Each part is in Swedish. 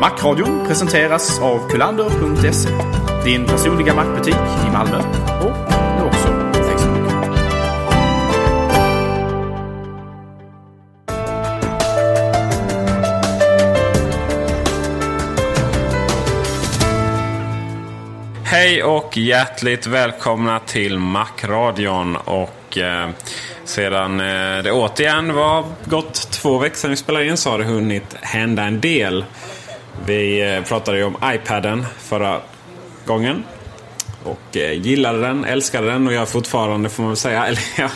Macradion presenteras av kulander.se. Din personliga mackbutik i Malmö och nu också på Facebook. Hej och hjärtligt välkomna till Macradion. Och eh, sedan eh, det återigen var gått två veckor sedan vi spelade in så har det hunnit hända en del. Vi eh, pratade ju om iPaden förra gången. Och eh, gillade den, älskade den och jag fortfarande får man väl säga. Eller ja,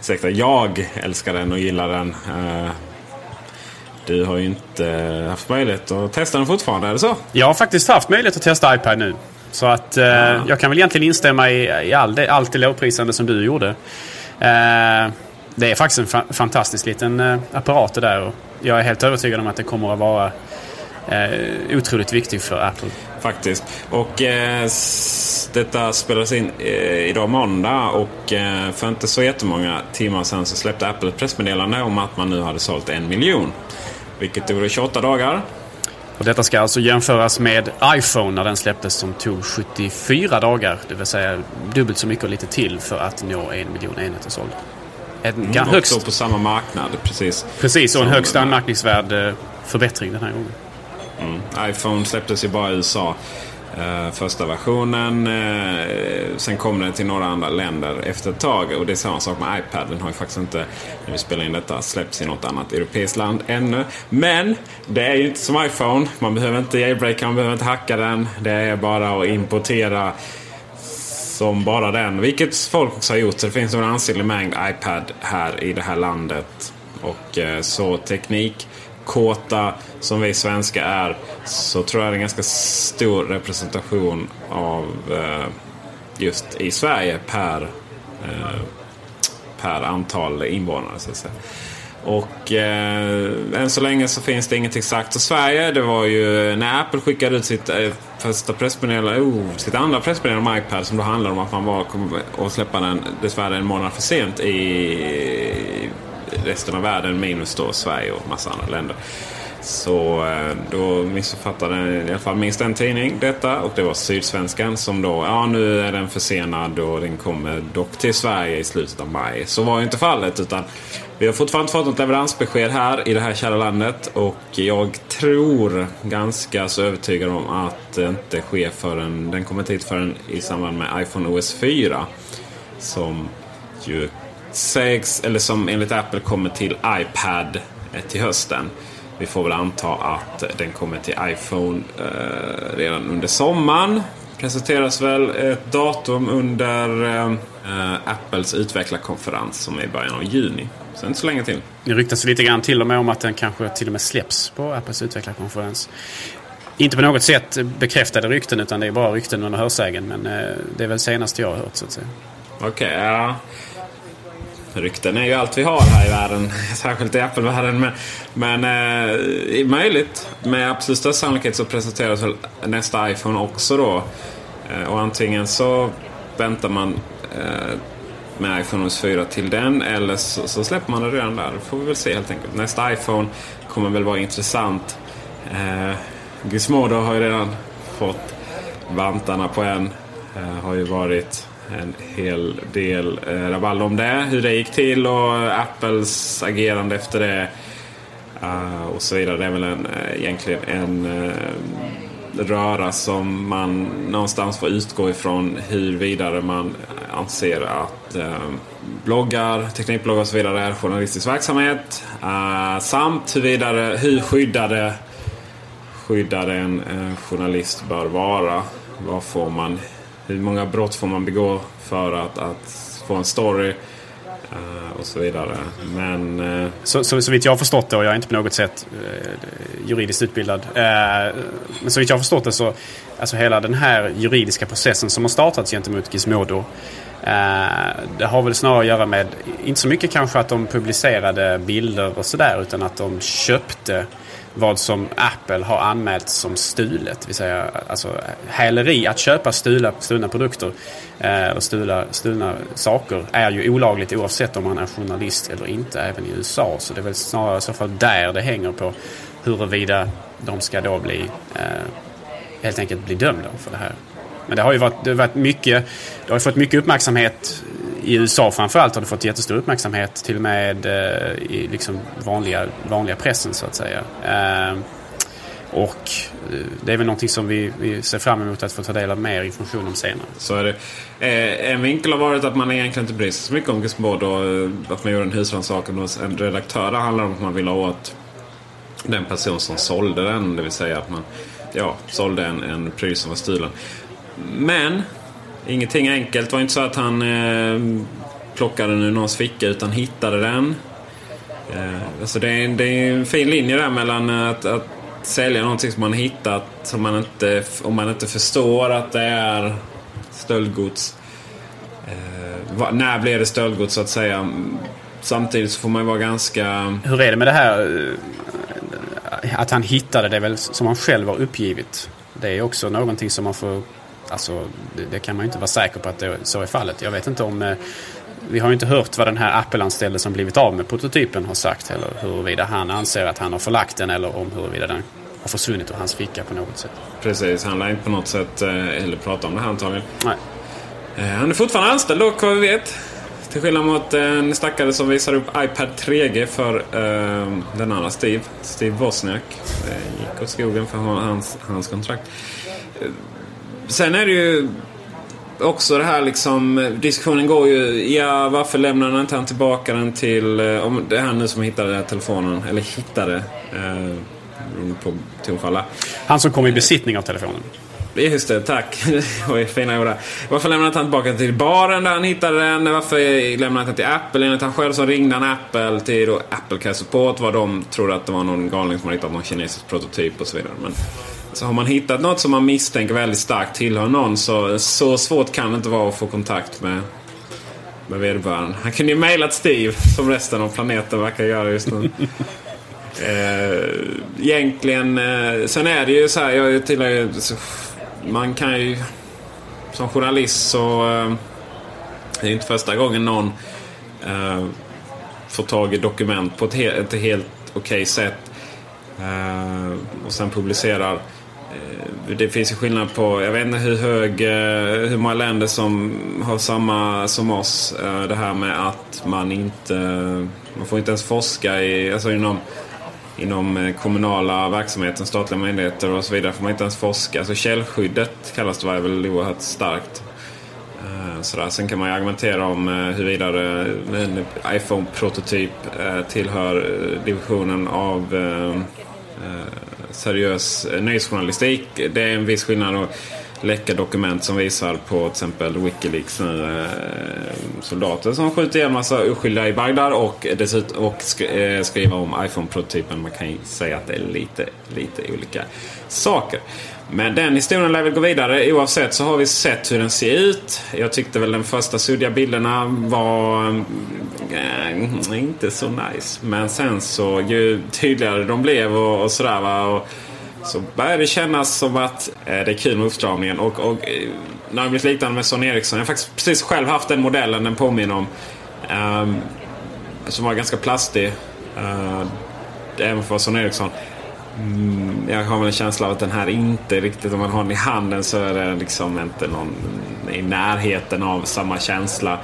ursäkta, jag älskar den och gillar den. Eh, du har ju inte haft möjlighet att testa den fortfarande, är det så? Jag har faktiskt haft möjlighet att testa iPad nu. Så att eh, jag kan väl egentligen instämma i, i all det, allt det lovprisande som du gjorde. Det är faktiskt en fa fantastisk liten apparat det där. Och jag är helt övertygad om att det kommer att vara eh, otroligt viktig för Apple. Faktiskt. Och eh, detta spelades in eh, idag måndag och eh, för inte så jättemånga timmar sedan så släppte Apple ett pressmeddelande om att man nu hade sålt en miljon. Vilket gjorde 28 dagar. Och detta ska alltså jämföras med iPhone när den släpptes som tog 74 dagar. Det vill säga dubbelt så mycket och lite till för att nå en miljon enheter sålda. En Mm, högst, på samma marknad. Precis. precis, och en högst anmärkningsvärd eh, förbättring den här gången. Mm. iPhone släpptes ju bara i USA. Uh, första versionen. Uh, sen kom den till några andra länder efter ett tag. Och det är samma sak med iPad. Den har ju faktiskt inte, när vi spelar in detta, släppts i något annat europeiskt land ännu. Men det är ju inte som iPhone. Man behöver inte jailbreaka, man behöver inte hacka den. Det är bara att importera som bara den. Vilket folk också har gjort. Så det finns en ansenlig mängd iPad här i det här landet. Och uh, så kåta som vi svenskar är så tror jag det är en ganska stor representation av eh, just i Sverige per, eh, per antal invånare. Så att säga. Och eh, än så länge så finns det ingenting sagt om Sverige. Det var ju när Apple skickade ut sitt eh, första pressmeddelande, oh, sitt andra pressmeddelande om iPad som då handlade om att man var kommer att släppa den dessvärre en månad för sent i resten av världen minus då Sverige och massa andra länder. Så eh, då missuppfattade i alla fall minst en tidning detta och det var Sydsvenskan som då, ja nu är den försenad och den kommer dock till Sverige i slutet av maj. Så var ju inte fallet utan vi har fortfarande inte fått något leveransbesked här i det här kära landet och jag tror ganska så övertygad om att det inte sker förrän, den kommer inte hit förrän i samband med iPhone OS 4. Som ju sägs, eller som enligt Apple kommer till iPad eh, till hösten. Vi får väl anta att den kommer till iPhone eh, redan under sommaren. Presenteras väl ett datum under eh, Apples utvecklarkonferens som är i början av juni. Så inte så länge till. Det ryktas lite grann till och med om att den kanske till och med släpps på Apples utvecklarkonferens. Inte på något sätt bekräftade rykten utan det är bara rykten under hörsägen. Men eh, det är väl senast jag har hört så att säga. Okej, ja rykten är ju allt vi har här i världen. Särskilt i Apple-världen. Men, men eh, möjligt. Med absolut största sannolikhet så presenteras väl nästa iPhone också då. Eh, och antingen så väntar man eh, med iPhone OS 4 till den eller så, så, släpper man det redan där. Det får vi väl se helt enkelt. Nästa iPhone kommer väl vara intressant. Eh, Gizmodo har ju redan fått vantarna på en. Eh, har ju varit en hel del eh, rabalder om det. Hur det gick till och Apples agerande efter det. Uh, och så vidare. Det är väl en, eh, egentligen en uh, röra som man någonstans får utgå ifrån hur vidare man anser att uh, bloggar, teknikbloggar och så vidare är journalistisk verksamhet. Uh, samt hur, vidare, hur skyddade, skyddade en journalist bör vara. Vad får man hur många brott får man begå för att, att få en story? Uh, och så vidare. Men, uh... så, så, så vitt jag har förstått det, och jag är inte på något sätt uh, juridiskt utbildad. men så vitt jag har förstått det så, alltså hela den här juridiska processen som har startats gentemot Gizmodo. det har väl snarare att göra med, inte så mycket kanske att de publicerade bilder och sådär, utan att de köpte vad som Apple har anmält som stulet. Det vill säga alltså, häleri, att köpa stula, stulna produkter eh, eller stula, stulna saker är ju olagligt oavsett om man är journalist eller inte, även i USA. Så det är väl snarare i så fall där det hänger på huruvida de ska då bli eh, helt enkelt bli dömda för det här. Men det har ju varit, det har varit mycket, det har fått mycket uppmärksamhet i USA framförallt har det fått jättestor uppmärksamhet till och med eh, i liksom vanliga, vanliga pressen så att säga. Eh, och eh, det är väl någonting som vi, vi, ser fram emot att få ta del av mer information om senare. Så är det. Eh, en vinkel har varit att man egentligen inte bryr sig så mycket om Gizmodo och att man gjorde en husrannsakan hos en redaktör. Det handlar om att man vill ha åt den person som sålde den. Det vill säga att man ja, sålde en, en pryl som var stulen. Men Ingenting enkelt. Det var inte så att han eh, plockade den ur någons ficka utan hittade den. Eh, alltså det, är, det är en fin linje där mellan att, att sälja någonting som man hittat som man inte, om man inte förstår att det är stöldgods. Eh, när blir det stöldgods så att säga? Samtidigt så får man ju vara ganska... Hur är det med det här eh, att han hittade det väl som han själv har uppgivit? Det är också någonting som man får Alltså, det, det, kan man ju inte vara säker på att det, så är fallet. Jag vet inte om... Eh, vi har ju inte hört vad den här Apple-anställde som blivit av med prototypen har sagt. Eller huruvida han anser att han har förlagt den eller om huruvida den har försvunnit ur hans ficka på något sätt. Precis, han lär inte på något sätt eh, heller prata om det här antagligen. Nej. Eh, han är fortfarande anställd dock vad vi vet. Till skillnad mot en stackare som visar upp iPad 3G för uh, den andra Steve. Steve Wozniak. Det gick åt skogen för hans, hans kontrakt. Sen är det ju också det här liksom, diskussionen går ju, ja varför lämnar inte han tillbaka den till, eh, om det här nu som hittade den här telefonen, eller hittade, eh, på tonfalla. Han som kom i besittning av telefonen. Just det, tack. Oj, fina ord där. Varför lämnade han tillbaka till baren där han hittade den? Varför lämnade han inte till Apple? Enligt han själv så ringde han Apple till Apple Care Support. Vad de trodde att det var någon galning som hade hittat någon kinesisk prototyp och så vidare. Men så har man hittat något som man misstänker väldigt starkt tillhör någon så, så svårt kan det inte vara att få kontakt med, med vederbörande. Han kunde ju mejlat Steve som resten av planeten verkar göra just nu. eh, egentligen, eh, sen är det ju så här, jag tillhör ju, man kan ju som journalist så eh, det är inte första gången någon eh, får tag i dokument på ett, he ett helt okej okay sätt. Eh, och sen publicerar Eh, det finns ju skillnad på, jag vet inte hur hög, eh, hur många länder som har samma som oss. Eh, det här med att man inte, man får inte ens forska i, alltså inom, inom kommunala verksamheter, statliga myndigheter och så vidare får man inte ens forska. Alltså källskyddet kallas det, är väl oerhört starkt. Sådär. Sen kan man ju argumentera om huruvida en iPhone-prototyp tillhör divisionen av seriös eh, nyhetsjournalistik. Det är en viss skillnad. att läcka dokument som visar på till exempel Wikileaks nu, eh, soldater som skjuter ihjäl massa oskyldiga i Bagdad och dessutom och sk eh, skriva om iPhone-prototypen. Man kan ju säga att det är lite, lite olika saker. Men den historien lär väl gå vidare. Oavsett så har vi sett hur den ser ut. Jag tyckte väl den första suddiga bilderna var äh, inte så nice. Men sen så ju tydligare de blev och, och sådär va. Och, så börjar det kännas som att eh, det är kul med uppstramningen. Och, och eh, när det blivit liknande med Sony Ericsson. Jag har faktiskt precis själv haft den modellen den påminner om. Um, som var ganska plastig. Uh, även för Sony Ericsson. Mm, jag har väl en känsla av att den här inte riktigt, om man har den i handen så är det liksom inte någon i närheten av samma känsla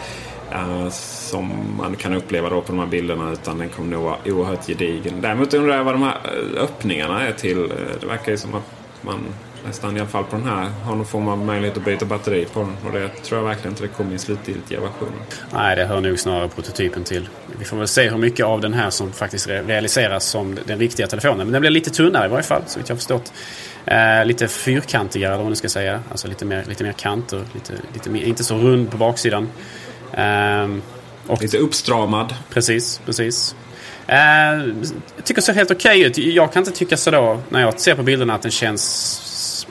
uh, som man kan uppleva då på de här bilderna. Utan den kommer nog vara oerhört gedigen. Däremot undrar jag vad de här eh, öppningarna är till. Eh, det verkar ju som att man nästan i alla fall på den här har någon form av möjlighet att byta batteri på den. Och det tror jag verkligen inte det kommer i slutgiltiga versionen. Nej, det hör nog snarare prototypen till. Vi får väl se hur mycket av den här som faktiskt realiseras som den riktiga telefonen. Men den blir lite tunnare i varje fall, så vitt jag har förstått. Eh, lite fyrkantigare, eller vad man ska säga. Alltså lite mer, lite mer kanter. Lite, lite mer, inte så rund på baksidan. Eh, och, lite uppstramad. Precis, precis. Eh, jag tycker det ser helt okej okay ut. Jag kan inte tycka så då när jag ser på bilderna att den känns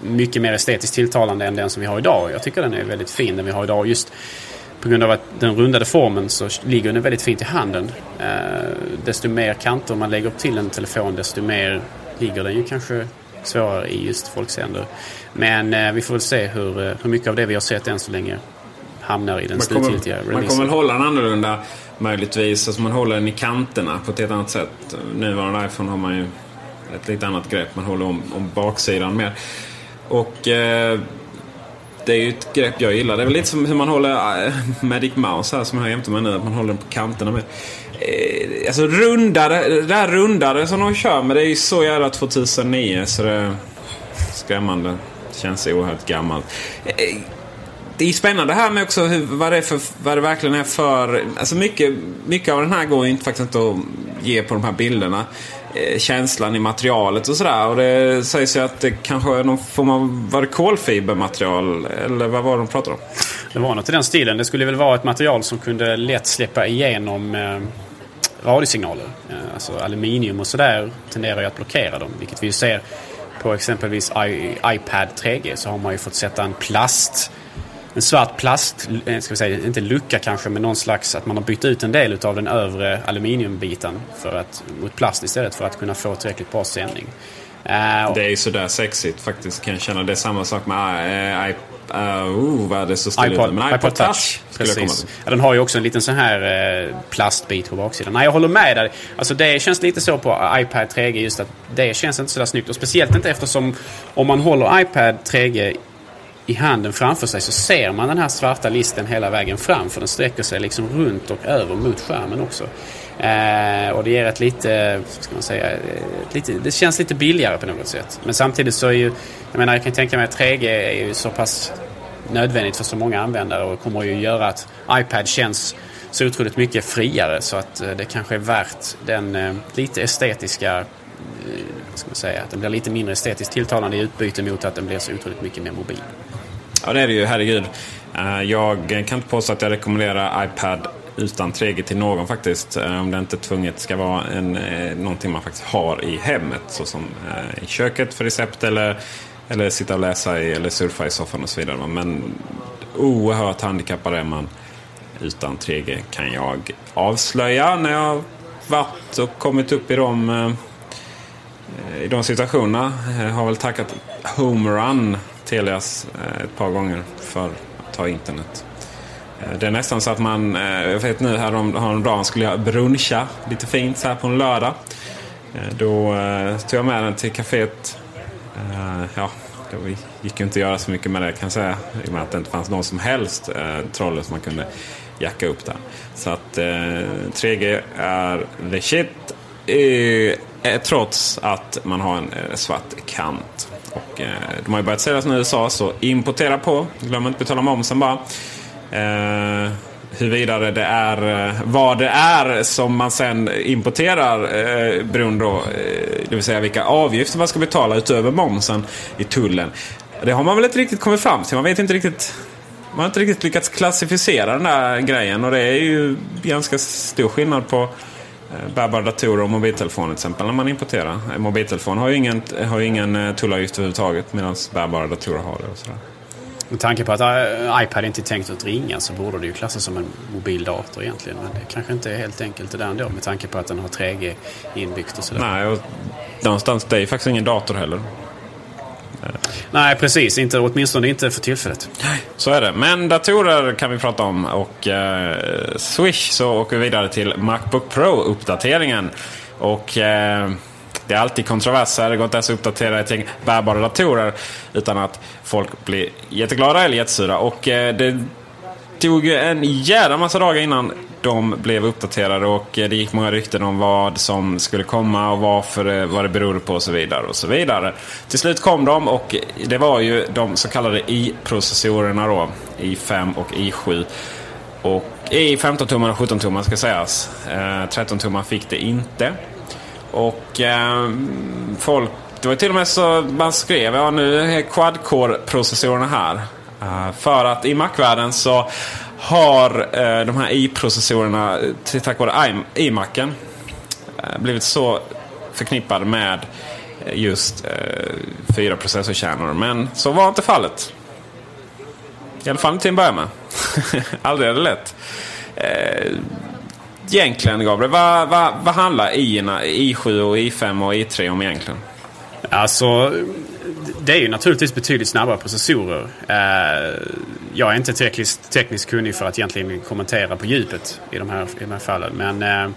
mycket mer estetiskt tilltalande än den som vi har idag. Jag tycker den är väldigt fin den vi har idag. Just på grund av att den rundade formen så ligger den väldigt fint i handen. Eh, desto mer kanter man lägger upp till en telefon desto mer ligger den ju kanske svårare i just folks händer. Men eh, vi får väl se hur, eh, hur mycket av det vi har sett än så länge hamnar i den man kommer, slutgiltiga releasen. Man kommer väl hålla den annorlunda möjligtvis. Alltså man håller den i kanterna på ett helt annat sätt. Nuvarande iPhone har man ju ett lite annat grepp. Man håller om, om baksidan mer. Och eh, det är ju ett grepp jag gillar. Det är väl lite som hur man håller äh, Magic Mouse här som jag har jämte mig nu. Att man håller den på kanterna med. Eh, alltså rundare, det här rundare som de kör med det är ju så jävla 2009 så det är skrämmande. Känns oerhört gammalt. Eh, det är spännande här med också hur, vad, det för, vad det verkligen är för... Alltså mycket, mycket av den här går ju inte, faktiskt inte att ge på de här bilderna. Eh, känslan i materialet och sådär. Och det sägs ju att det kanske är någon form av var det kolfibermaterial eller vad var det de pratade om? Det var något i den stilen. Det skulle väl vara ett material som kunde lätt släppa igenom eh, radiosignaler. Eh, alltså aluminium och sådär tenderar ju att blockera dem. Vilket vi ser på exempelvis I, iPad 3G så har man ju fått sätta en plast en svart plast, eh, ska vi säga, inte lucka kanske, men någon slags att man har bytt ut en del av den övre aluminiumbiten för att, mot plast istället för att kunna få tillräckligt bra sändning. Uh, det är ju sådär sexigt faktiskt kan jag känna. Det är samma sak med uh, Uh, oh, vad det så still iPod, Men iPod, Touch. touch Precis. Ja, den har ju också en liten sån här uh, plastbit på baksidan. Nej, jag håller med dig. Alltså det känns lite så på iPad 3G just att det känns inte så där snyggt. Och speciellt inte eftersom om man håller iPad 3G i handen framför sig så ser man den här svarta listen hela vägen fram för den sträcker sig liksom runt och över mot skärmen också. Eh, och det ger ett lite, ska man säga, lite, det känns lite billigare på något sätt. Men samtidigt så är ju, jag menar jag kan tänka mig att 3G är ju så pass nödvändigt för så många användare och kommer ju göra att iPad känns så otroligt mycket friare så att eh, det kanske är värt den eh, lite estetiska eh, ska man säga, att den blir lite mindre estetiskt tilltalande i utbyte mot att den blir så otroligt mycket mer mobil. Ja, det är det ju. Herregud. Eh, jag kan inte påstå att jag rekommenderar iPad utan 3G till någon faktiskt. Eh, om det inte tvunget ska vara en, eh, någonting man faktiskt har i hemmet. Såsom i köket för recept eller, eller sitta och läsa i, eller surfa i soffan och så vidare. Men oerhört handikappad är man utan 3G kan jag avslöja. När jag varit och kommit upp i de, i de situationerna. Jag har väl tackat Homerun Telias eh, ett par gånger för att ta internet. Eh, det är nästan så att man, eh, jag vet nu häromdagen skulle jag bruncha lite fint så här på en lördag. Då tog jag med den till kaféet. Ja, det gick ju inte att göra så mycket med det kan jag säga. I och med att det inte fanns någon som helst trolle som man kunde jacka upp där. Så att 3G är the shit. Trots att man har en svart kant. Och, eh, de har ju börjat säljas nu i USA, så importera på. Glöm inte betala momsen bara. Eh, huruvida det är eh, vad det är som man sen importerar eh, beroende då, eh, det vill säga vilka avgifter man ska betala utöver momsen i tullen. Det har man väl inte riktigt kommit fram till. Man vet inte riktigt man har inte riktigt lyckats klassificera den där grejen och det är ju ganska stor skillnad på bärbara datorer och mobiltelefoner till exempel när man importerar. En mobiltelefon har ju ingen, har ju ingen eh, tullavgift överhuvudtaget medan bärbara datorer har det. Och sådär. Med tanke på att iPad inte är tänkt att ringa så borde det ju klassas som en mobildator egentligen. Men det kanske inte är helt enkelt det där ändå med tanke på att den har 3G inbyggt och sådär. Nej, och någonstans, det är ju faktiskt ingen dator heller. Nej, precis. Inte, åtminstone inte för tillfället. Så är det. Men datorer kan vi prata om. Och eh, Swish så åker vi vidare till Macbook Pro-uppdateringen. Och eh, det är alltid kontroverser. Det går inte ens att uppdatera ett gäng bärbara datorer utan att folk blir jätteglada eller jättesura. Och eh, det tog en jävla massa dagar innan de blev uppdaterade och eh, det gick många rykten om vad som skulle komma och varför, eh, vad det berodde på och så vidare. och så vidare. Till slut kom de och det var ju de så kallade i-processorerna då. i5 och i7. Och i 15-tummar och 17-tummar ska sägas. Eh, 13-tummar fick det inte. Och eh, folk, det var till och med så man skrev ja nu är quad-core-processorerna här. Uh, för att i Mac-världen så har eh, de här i-processorerna tack vare iMacen eh, blivit så förknippade med just eh, fyra processorkärnor. Men så var inte fallet. I alla fall inte till en början med. Aldrig är det lätt. Eh, egentligen Gabriel, vad, vad, vad handlar i7 och i5 och i3 om egentligen? Alltså, det är ju naturligtvis betydligt snabbare processorer. Eh, jag är inte tekniskt, tekniskt kunnig för att egentligen kommentera på djupet i de här, i de här fallen. Men eh,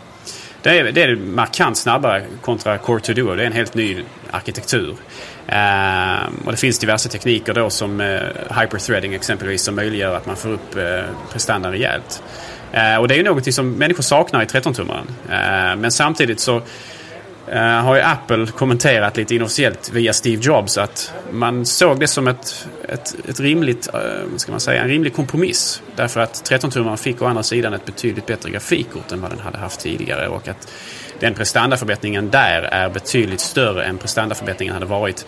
det, är, det är markant snabbare kontra Core 2 Duo. Det är en helt ny arkitektur. Eh, och det finns diverse tekniker då som eh, hyperthreading exempelvis som möjliggör att man får upp eh, prestandan rejält. Eh, och det är ju någonting som människor saknar i 13-tummaren. Eh, men samtidigt så Uh, har ju Apple kommenterat lite inofficiellt via Steve Jobs att man såg det som ett, ett, ett rimligt, uh, ska man säga, en rimlig kompromiss. Därför att 13-tummaren fick å andra sidan ett betydligt bättre grafikkort än vad den hade haft tidigare och att den prestandaförbättringen där är betydligt större än prestandaförbättringen hade varit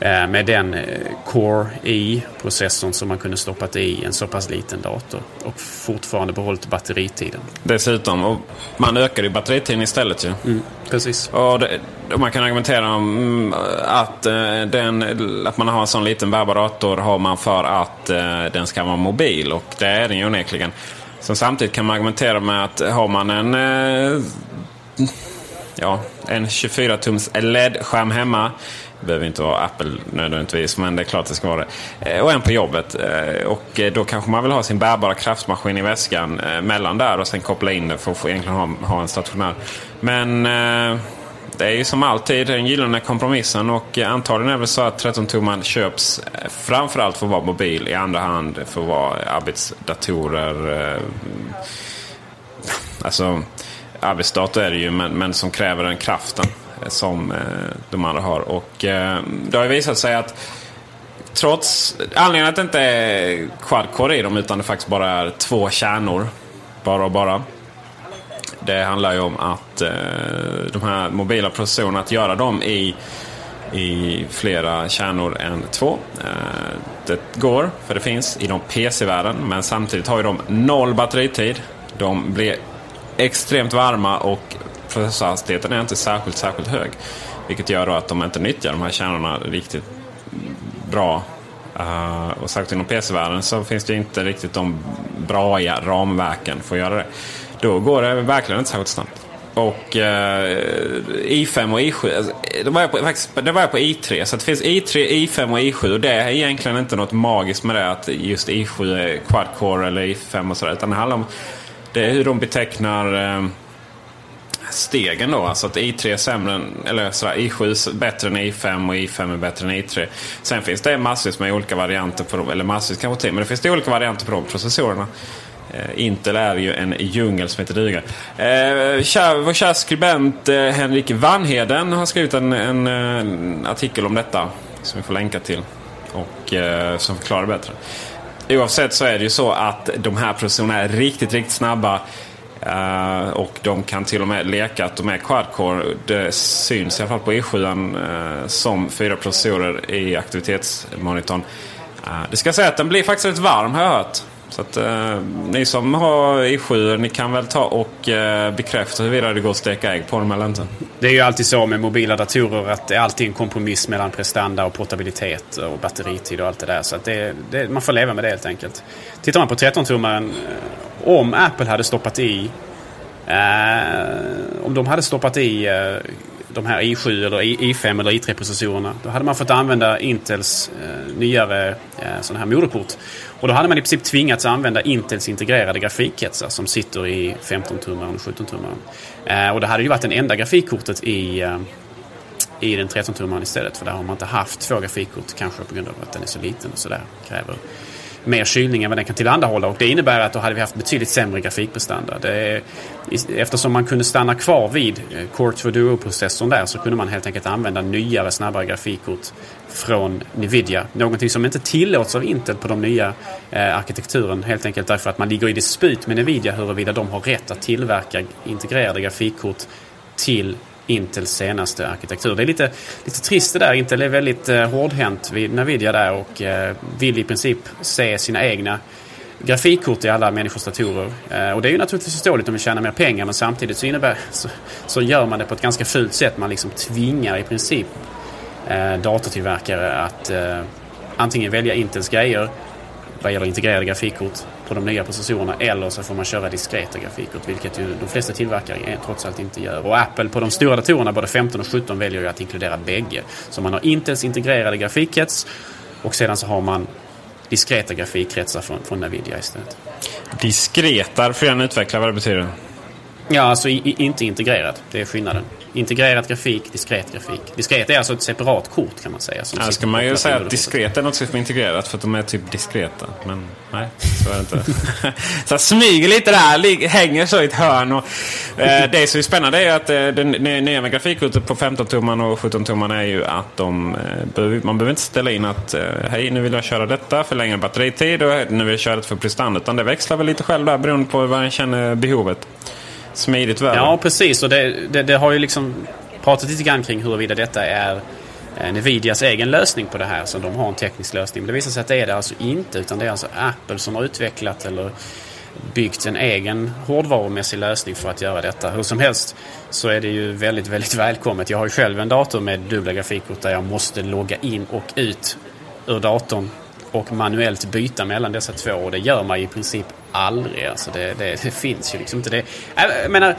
med den eh, Core i-processorn som man kunde stoppat i en så pass liten dator och fortfarande behållit batteritiden. Dessutom, och man ökade ju batteritiden istället ju. Mm, precis. Och, det, man kan argumentera om mm, att, eh, den, att man har en sån liten bärbar dator har man för att den ska vara mobil och det är den ju onekligen. Så samtidigt kan man argumentera med att har man en ja, en 24-tums LED-skärm hemma behöver inte vara Apple nödvändigtvis, men det är klart det ska vara det. Eh, och en på jobbet. Eh, och eh, då kanske man vill ha sin bärbara kraftmaskin i väskan mellan där och sen koppla in den för att egentligen ha, ha en stationär. Men det är ju som alltid den gyllene kompromissen och antagligen är det väl så att 13-tumman köps framförallt för att vara mobil, i andra hand för att vara arbetsdatorer. Alltså arbetsdator är det ju, men, men som kräver den kraften som eh, de andra har. Och eh, det har ju visat sig att trots anledningen att det inte är quad-core i dem utan det faktiskt bara är två kärnor. Bara och bara. Det handlar ju om att eh, de här mobila processorerna, att göra dem i, i flera kärnor än två. Det går, för det finns i de PC-världen. Men samtidigt har ju de noll batteritid. De blir extremt varma och processorhastigheten är inte särskilt, särskilt hög. Vilket gör då att de inte nyttjar de här kärnorna riktigt bra. Uh, och särskilt inom PC-världen så finns det inte riktigt de bra ramverken för att göra det. Då går det verkligen inte särskilt snabbt. Och eh, uh, i5 och i7, alltså, eh, det, var jag på, faktiskt, det var jag på i3. Så det finns i3, i5 och i7. Och det är egentligen inte något magiskt med det att just i7 är quad-core eller i5 och sådär. Utan det handlar om det är hur de betecknar uh, stegen då. Alltså att i3 är sämre än, eller sådär, i7 bättre än i5 och i5 är bättre än i3. Sen finns det massvis med olika varianter på dem, eller massvis kanske till, men det finns det olika varianter på de processorerna. Eh, Intel är ju en djungel som heter duga. Eh, kär, vår kära skribent eh, Henrik Vanheden har skrivit en, en, en, artikel om detta. Som vi får länka till. Och eh, som förklarar bättre. Oavsett så är det ju så att de här processorerna är riktigt, riktigt snabba. Uh, och de kan till och med leka att de är Quadcore. Det syns i alla fall på E7 uh, eh, som fyra processorer i aktivitetsmonitorn. Uh, det ska säga att den blir faktiskt rätt varm har jag hört. Så att ni som har E7 ni kan väl ta och bekräfta huruvida det går att steka ägg på dem eller inte. Det är ju alltid så med mobila datorer att det är alltid en kompromiss mellan prestanda och portabilitet och batteritid och allt det där. Så att det, det, man får leva med det helt enkelt. Tittar man på 13-tummaren, om Apple hade stoppat i eh, om de hade stoppat i eh, de här i7 eller i5 eller i3-processorerna. Då hade man fått använda Intels eh, nyare eh, sådana här moderkort. Och då hade man i princip tvingats använda Intels integrerade grafikkretsar som sitter i 15-tummaren och 17-tummaren. Eh, och det hade ju varit det enda grafikkortet i, eh, i den 13-tummaren istället. För där har man inte haft två grafikkort kanske på grund av att den är så liten och sådär. Kräver mer kylning än vad den kan tillhandahålla. Och det innebär att då hade vi haft betydligt sämre grafikprestanda. Det, eftersom man kunde stanna kvar vid eh, Core 2 Duo-processorn där så kunde man helt enkelt använda nyare, snabbare grafikkort från Nvidia. Någonting som inte tillåts av Intel på de nya eh, arkitekturen. Helt enkelt därför att man ligger i dispyt med Nvidia huruvida de har rätt att tillverka integrerade grafikkort till Intels senaste arkitektur. Det är lite, lite trist det där. Intel är väldigt eh, hårdhänt vid Nvidia där och eh, vill i princip se sina egna grafikkort i alla människors datorer. Eh, och det är ju naturligtvis förståeligt om vi tjänar mer pengar men samtidigt så, innebär, så, så gör man det på ett ganska fult sätt. Man liksom tvingar i princip eh, datortillverkare att eh, antingen välja Intels grejer vad gäller integrerade grafikkort på de nya processorerna eller så får man köra diskreta grafikkort vilket ju de flesta tillverkare trots allt inte gör. Och Apple på de stora datorerna, både 15 och 17, väljer ju att inkludera bägge. Så man har Intels integrerade grafikkrets och sedan så har man diskreta grafikkretsar från, från Nvidia istället. Diskretar, får jag utveckla vad det betyder? Ja, alltså i, inte integrerad. Det är skillnaden. Integrerat grafik, diskret grafik. Diskret är alltså ett separat kort kan man säga. Som ja, ska man ju säga att diskret är något som är integrerat för att de är typ diskreta. Men nej, så är det inte. så smyger lite där, hänger så i ett hörn. Och, eh, det som är spännande är att eh, det nya med grafikkortet på 15-tumman och 17-tumman är ju att de, eh, man behöver inte ställa in att eh, hej nu vill jag köra detta för längre batteritid och nu vill jag köra det för prestanda. Utan det växlar väl lite själv där beroende på vad man känner behovet smidigt värre. Ja, precis. Och det, det, det, har ju liksom pratat lite grann kring huruvida detta är eh, Nvidias egen lösning på det här. Så de har en teknisk lösning. Men det visar sig att det är det alltså inte. Utan det är alltså Apple som har utvecklat eller byggt en egen hårdvarumässig lösning för att göra detta. Hur som helst så är det ju väldigt, väldigt välkommet. Jag har ju själv en dator med dubbla grafikkort där jag måste logga in och ut ur datorn och manuellt byta mellan dessa två. Och det gör man i princip aldrig. Alltså det, det, det finns ju liksom inte. Det, jag menar,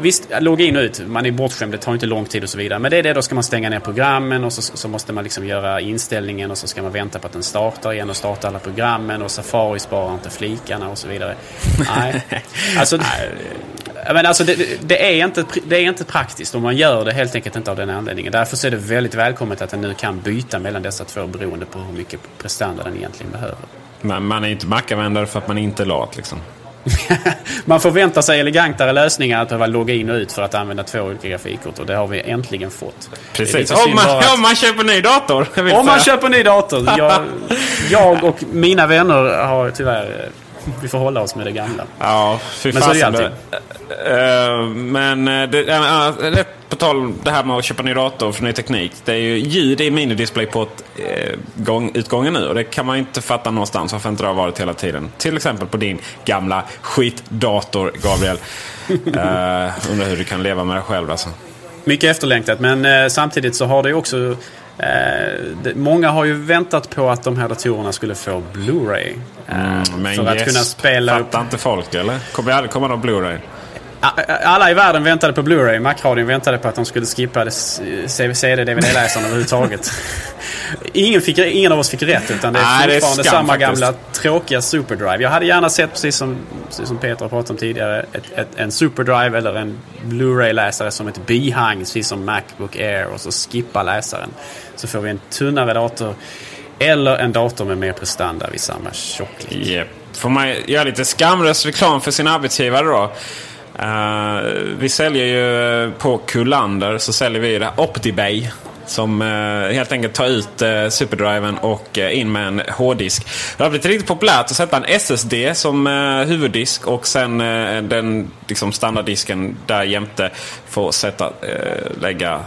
Visst, logga in och ut. Man är bortskämd. Det tar inte lång tid och så vidare. Men det är det. Då ska man stänga ner programmen och så, så måste man liksom göra inställningen och så ska man vänta på att den startar igen och starta alla programmen och Safari sparar inte flikarna och så vidare. Nej. Alltså, men alltså det, det, är inte, det är inte praktiskt och man gör det helt enkelt inte av den anledningen. Därför är det väldigt välkommet att den nu kan byta mellan dessa två beroende på hur mycket prestanda den egentligen behöver. Men man är inte Mac-användare för att man inte är lat liksom? man förväntar sig elegantare lösningar att behöva logga in och ut för att använda två olika grafikkort och det har vi äntligen fått. Precis, om man, att... om man köper ny dator. Om man köper ny dator. Jag, jag och mina vänner har tyvärr vi får hålla oss med det gamla. Ja, fy Men så är det alltid. Uh, men det, uh, på tal om det här med att köpa ny dator för ny teknik. Det är ju ljud i minidisplay på ett, gång, utgången nu. Och det kan man inte fatta någonstans varför inte det har varit hela tiden. Till exempel på din gamla skitdator, Gabriel. undrar hur du kan leva med det själv alltså. Mycket efterlängtat men samtidigt så har det ju också Eh, många har ju väntat på att de här datorerna skulle få Blu-ray. Eh, mm, men för yes, att kunna spela fattar upp... inte folk eller? Kommer aldrig komma någon Blu-ray? Alla i världen väntade på Blu-ray. Macradion väntade på att de skulle skippa CD-DVD-läsaren överhuvudtaget. ingen, fick, ingen av oss fick rätt utan det är Nej, fortfarande det är samma faktiskt. gamla tråkiga Superdrive. Jag hade gärna sett, precis som, precis som Peter har pratat om tidigare, ett, ett, en Superdrive eller en Blu-ray-läsare som ett bihang, precis som Macbook Air och så skippa läsaren. Så får vi en tunnare dator. Eller en dator med mer prestanda vid samma tjocklek. Yep. Får man göra lite skamlös reklam för sin arbetsgivare då? Uh, vi säljer ju eh, på Kullander så säljer vi det Optibay. Som eh, helt enkelt tar ut eh, superdriven och eh, in med en hårddisk. Det har blivit riktigt populärt att sätta en SSD som eh, huvuddisk och sen den liksom, standarddisken där jämte får sätta, lägga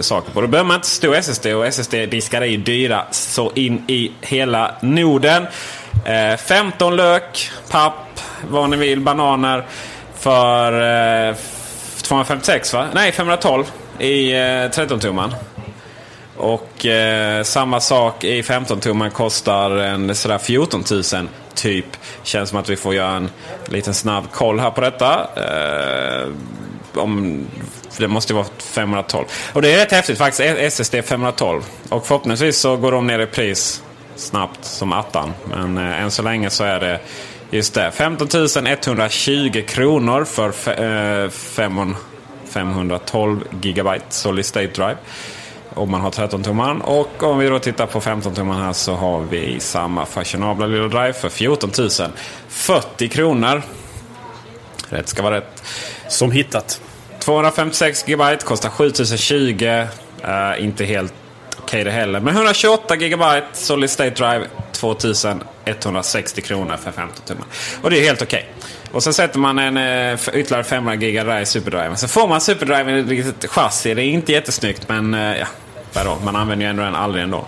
saker på. Då behöver man inte stor SSD och SSD-diskar är ju dyra så in i hela Norden. 15 lök, papp, vad ni vill, bananer för eh, 256 va? Nej, 512 i eh, 13-tumman. Och eh, samma sak i 15-tumman kostar en sådär 14 000 typ. Känns som att vi får göra en liten snabb koll här på detta. Eh, om, det måste ju vara 512. Och det är rätt häftigt faktiskt. SSD 512. Och förhoppningsvis så går de ner i pris snabbt som attan. Men eh, än så länge så är det just det. 15 120 kronor för fe, eh, 5, 512 gigabyte solid state drive. Om man har 13 tumman. Och om vi då tittar på 15 tumman här så har vi samma fashionabla lilla drive för 14 000. 40 kronor. Rätt ska vara rätt. Som hittat. 256 GB kostar 7020. Uh, inte helt okej det heller. Men 128 GB Solid State Drive 2160 kronor för 15 tummar. Och det är helt okej. Och så sätter man en eh, ytterligare 500 GB där i superdriven. Så får man superdriven i ett litet chassi. Det är inte jättesnyggt men eh, ja, vadå? Man använder ju ändå den aldrig ändå.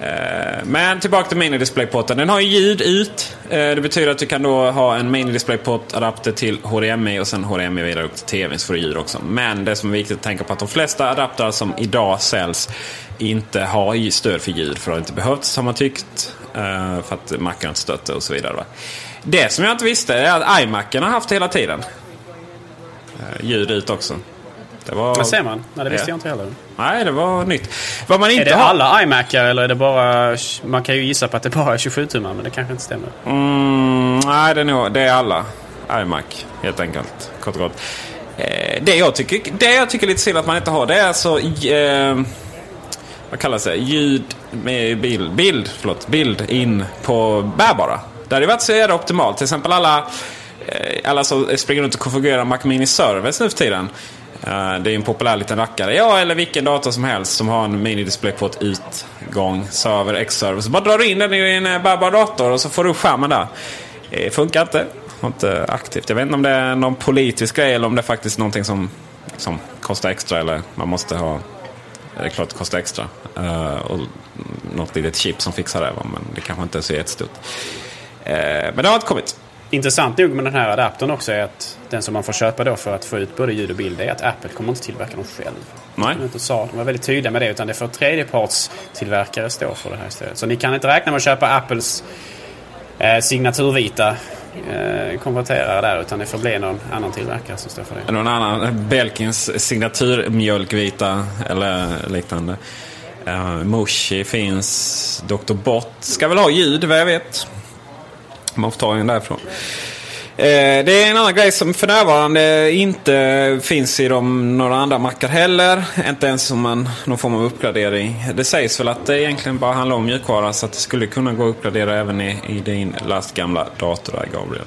Eh, men tillbaka till mini-displayporten. Den har ju ljud ut. Eh, det betyder att du kan då ha en mini-displayport-adapter till HDMI och sen HDMI vidare upp till TVn så får du ljud också. Men det som är viktigt att tänka på är att de flesta adaptrar som idag säljs inte har stöd för ljud. För det har inte behövts har man tyckt. Eh, för att Macen inte stötte och så vidare. Det som jag inte visste är att iMacen har haft hela tiden. Ljud ut också. Det var... Men ser man? Nej, det visste ja. jag inte heller. Nej, det var nytt. Vad man inte är det har... alla iMacar eller är det bara... Man kan ju gissa på att det bara är 27 tummar men det kanske inte stämmer. Mm, nej, det är, nog, det är alla iMac helt enkelt. Kort och gott. Eh, det, jag tycker, det jag tycker är lite synd att man inte har det är alltså... Eh, vad kallas det? Ljud med bild. Bild, förlåt, bild in på bärbara. Det hade varit så jävla optimalt. Till exempel alla, alla som springer runt och konfigurerar Mac Mini Service nu för tiden. Eh, det är en populär liten rackare. Ja, eller vilken dator som helst som har en minidisplayport utgång, server, X-server. Så bara drar du in den i din eh, bärbara dator och så får du upp skärmen där. Det funkar inte. Inte aktivt. Jag vet inte om det är någon politisk grej eller om det är faktiskt någonting som, som kostar extra. Eller man måste ha... Det är klart det kostar extra. Uh, och något litet chip som fixar det. Men det kanske inte är så jättestort. Uh, men det har inte kommit. Intressant nog med den här adaptern också är att den som man får köpa då för att få ut både ljud och bild är att Apple kommer inte tillverka dem själv. Nej. De, inte sa, de var väldigt tydliga med det utan det får tredjepartstillverkare stå för det här istället. Så ni kan inte räkna med att köpa Apples eh, signaturvita eh, konverterare där utan det får bli någon annan tillverkare som står för det. Någon annan, Belkins signaturmjölkvita eller liknande. Uh, Moshi finns. Dr. Bott ska väl ha ljud vad jag vet. Man får ta en därifrån. Det är en annan grej som för närvarande inte finns i de, några andra mackar heller. Inte ens som en, någon form av uppgradering. Det sägs väl att det egentligen bara handlar om mjukvara så att det skulle kunna gå att uppgradera även i, i din lastgamla dator där, Gabriel.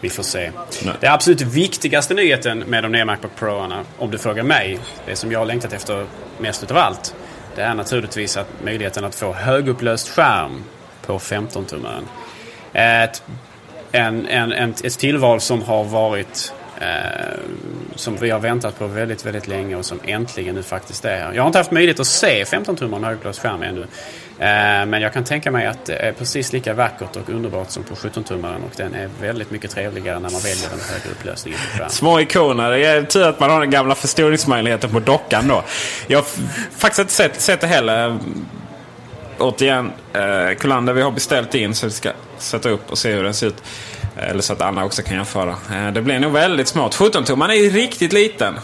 Vi får se. Nej. Det absolut viktigaste nyheten med de nya Macbook Pro-arna, om du frågar mig, det som jag har längtat efter mest utav allt, det är naturligtvis att möjligheten att få högupplöst skärm på 15-tummaren. Ett, en, en, en, ett tillval som har varit eh, som vi har väntat på väldigt, väldigt länge och som äntligen nu faktiskt är här. Jag har inte haft möjlighet att se 15-tummaren högupplöst skärm ännu. Eh, men jag kan tänka mig att det är precis lika vackert och underbart som på 17-tummaren och den är väldigt mycket trevligare när man väljer den högre upplösningen på skärmen. Små ikoner. Det är tur att man har den gamla förstoringsmöjligheten på dockan då. Jag har faktiskt inte sett, sett det heller återigen, eh, Kullander vi har beställt in så vi ska sätta upp och se hur den ser ut. Eller så att andra också kan jämföra. Eh, det blir nog väldigt smart. 17-tummaren är riktigt liten.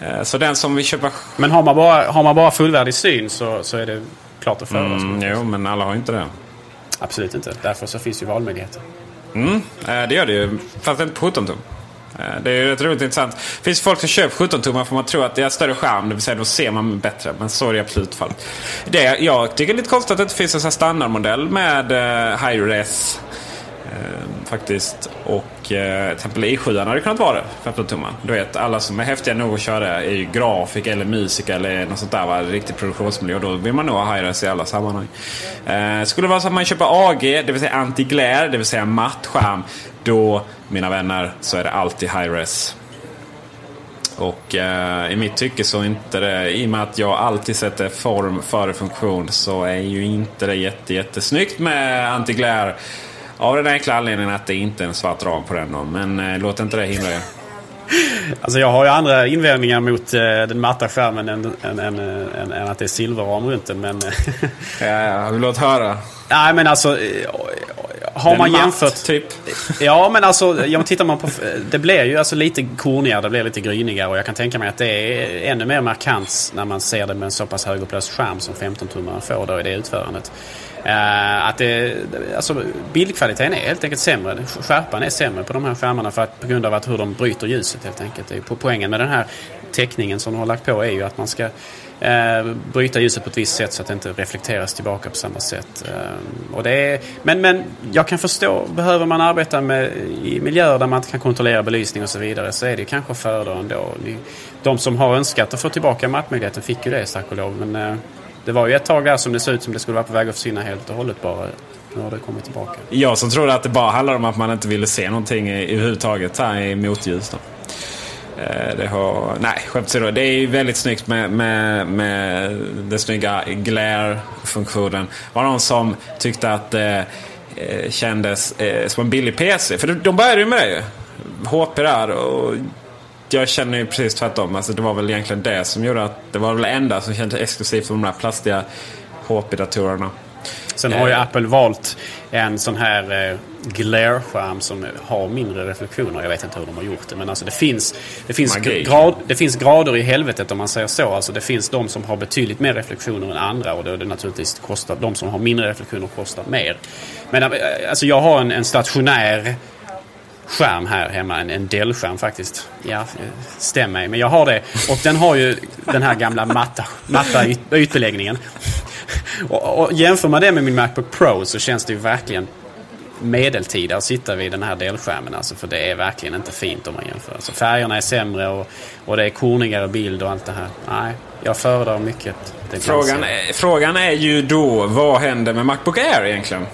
Eh, så den som vi köper... Men har man bara, har man bara fullvärdig syn så, så är det klart att föredra. Mm, jo, men alla har inte det. Absolut inte. Därför så finns ju valmöjligheter. Mm, eh, det gör det ju. Fast inte på 17 tum. Eh, det är ju rätt roligt intressant. Det finns folk som köper 17-tummar för man tror att det är större skärm. Det vill säga då ser man bättre. Men så är det absolut fallet. Det, jag tycker det är lite konstigt att det inte finns en sån standardmodell med eh, Hi-Res Eh, faktiskt. Och eh, Temple i7 hade kunnat vara det. 15 tummar. Du vet, alla som är häftiga nog att köra är ju grafik eller musiker eller något sånt där. Va? Riktig produktionsmiljö. Då vill man nog ha high i alla sammanhang. Eh, skulle det vara så att man köper AG, det vill säga anti-glare, det vill säga matt skärm. Då, mina vänner, så är det alltid high-res. Och eh, i mitt tycke så inte det, i och med att jag alltid sätter form före funktion så är ju inte det jätte, jättesnyggt med anti-glare. Av den enkla anledningen att det inte är en svart ram på den. Men eh, låt inte det hindra er. Alltså jag har ju andra invändningar mot eh, den matta skärmen än, än, än, än, att det är silverram runt den. Men, ja, ja, låt höra. Nej men alltså eh, har man matt, jämfört... typ? Ja, men alltså, ja, tittar man på... Det blir ju alltså lite kornigare, det blir lite grynigare och jag kan tänka mig att det är ännu mer markant när man ser det med en så pass högupplöst skärm som 15-tummaren får då i det utförandet. Uh, att det, alltså, bildkvaliteten är helt enkelt sämre. Skärpan är sämre på de här skärmarna för att, på grund av att hur de bryter ljuset helt enkelt. Det är på poängen med den här teckningen som de har lagt på är ju att man ska eh, bryta ljuset på ett visst sätt så att det inte reflekteras tillbaka på samma sätt. Eh, och det är, men, men jag kan förstå, behöver man arbeta med, i miljöer där man inte kan kontrollera belysning och så vidare så är det kanske föredra ändå. De som har önskat att få tillbaka mattmöjligheten fick ju det tack och lov. Men eh, det var ju ett tag där som det såg ut som det skulle vara på väg att försvinna helt och hållet bara. Nu har det kommit tillbaka. Jag som trodde att det bara handlade om att man inte ville se någonting överhuvudtaget här i motljus. Då. Eh, det har, nej, skämt åsido. Det är väldigt snyggt med, med, med den snygga glare-funktionen. Det var någon som tyckte att det kändes som en billig PC. För de började ju med det ju. HP där och jag känner ju precis tvärtom. Alltså det var väl egentligen det som gjorde att det var väl det enda som kändes exklusivt för de där plastiga HP-datorerna. Sen har ju Apple valt en sån här eh, glare-skärm som har mindre reflektioner. Jag vet inte hur de har gjort det. Men alltså det finns, det finns, grad, det finns grader i helvetet om man säger så. Alltså det finns de som har betydligt mer reflektioner än andra. Och är det naturligtvis kostar, de som har mindre reflektioner kostar mer. Men eh, alltså jag har en, en stationär skärm här hemma. En, en Dell-skärm faktiskt. Ja, stämmer Men jag har det. Och den har ju den här gamla matta, matta yt, ytbeläggningen. Och, och jämför man det med min Macbook Pro så känns det ju verkligen medeltida att sitta vid den här delskärmen. Alltså, för det är verkligen inte fint om man jämför. Alltså, färgerna är sämre och, och det är kornigare bild och allt det här. Nej, jag föredrar mycket frågan är, frågan är ju då, vad händer med Macbook Air egentligen?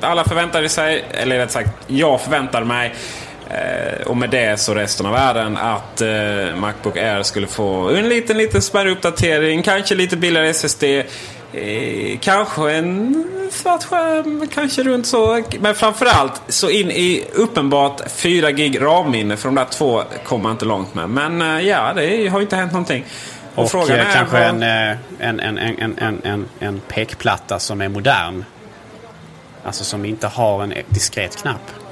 Alla förväntade sig, eller rätt sagt, jag förväntade mig eh, och med det så resten av världen att eh, Macbook Air skulle få en liten, liten smärre uppdatering. Kanske lite billigare SSD. Eh, kanske en svart skärm, kanske runt så. Men framförallt så in i uppenbart 4 gig RAM-minne. För de där två kommer inte långt med. Men ja, det har inte hänt någonting. Och, och kanske en, en, en, en, en, en, en pekplatta som är modern. Alltså som inte har en diskret knapp.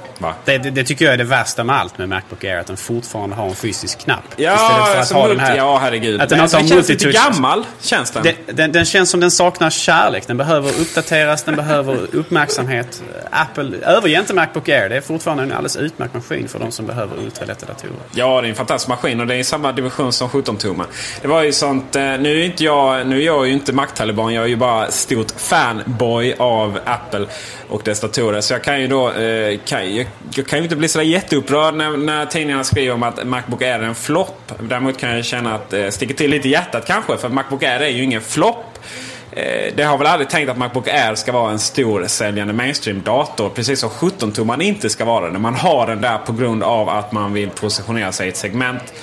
Det, det, det, tycker jag är det värsta med allt med Macbook Air. Att den fortfarande har en fysisk knapp. Ja, Istället för att ha den här, ja herregud. Att den, Men, den känns lite gammal. Känns den. Den, den. den, känns som den saknar kärlek. Den behöver uppdateras, den behöver uppmärksamhet. Apple, överge inte Macbook Air. Det är fortfarande en alldeles utmärkt maskin för de som behöver ultralätta datorer. Ja, det är en fantastisk maskin och det är i samma division som 17-tummar. Det var ju sånt, eh, nu är, inte jag, nu är jag ju inte Mac-taliban. Jag är ju bara stort fanboy av Apple och dess datorer. Så jag kan ju då, eh, kan, jag, jag, kan ju inte bli så jätteupprörd när, när tidningarna skriver om att Macbook Air är en flopp. Däremot kan jag känna att det eh, sticker till lite i hjärtat kanske. För Macbook Air är ju ingen flopp. Eh, det har väl aldrig tänkt att Macbook Air ska vara en stor säljande mainstream-dator. Precis som 17-tummaren inte ska vara det. Man har den där på grund av att man vill positionera sig i ett segment.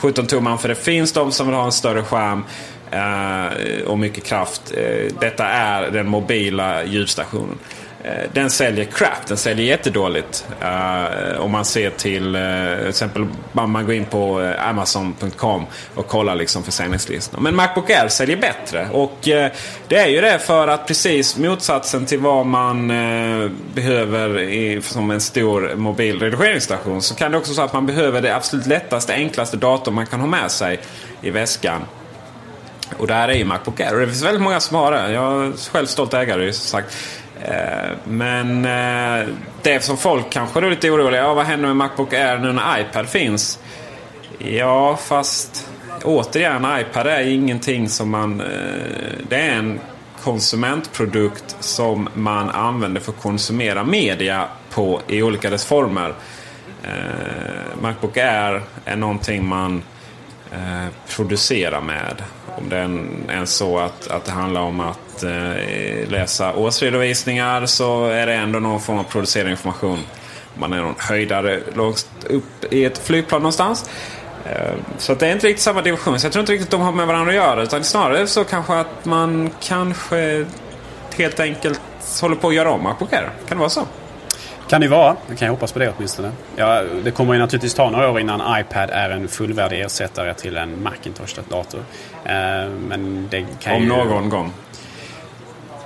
17-tummaren, för det finns de som vill ha en större skärm. eh, och mycket kraft. Eh, detta är den mobila ljudstationen. Eh, den säljer crap. Den säljer jättedåligt. Uh, om man ser till uh, till exempel man, man går in på uh, Amazon.com och kollar liksom försäljningslistan. Men Macbook Air säljer bättre. Och uh, det är ju det för att precis motsatsen till vad man behöver i, som en stor mobil redigeringsstation. Så kan det också vara så att man behöver det absolut lättaste, enklaste datorn man kan ha med sig i väskan. Och där är ju Macbook Air. Och det finns väldigt många som har det. Jag är själv stolt ägare som sagt. Eh, men eh, det som folk kanske är lite oroliga ja, vad händer med Macbook Air nu när iPad finns? Ja, fast återigen, iPad är ingenting som man... Eh, det är en konsumentprodukt som man använder för att konsumera media på i olika dess former. Eh, Macbook Air är någonting man eh, producerar med. Om det är så att, att det handlar om att eh, läsa årsredovisningar så är det ändå någon form av producerad information. Man är någon höjdare långt upp i ett flygplan någonstans. Eh, så det är inte riktigt samma division. Så jag tror inte riktigt de har med varandra att göra. Utan snarare så kanske att man kanske helt enkelt håller på att göra om Macbook Air. Kan det vara så? Kan det vara. Jag kan hoppas på det åtminstone. Ja, det kommer ju naturligtvis ta några år innan iPad är en fullvärdig ersättare till en Macintosh-dator. Eh, men det kan Om ju... någon gång.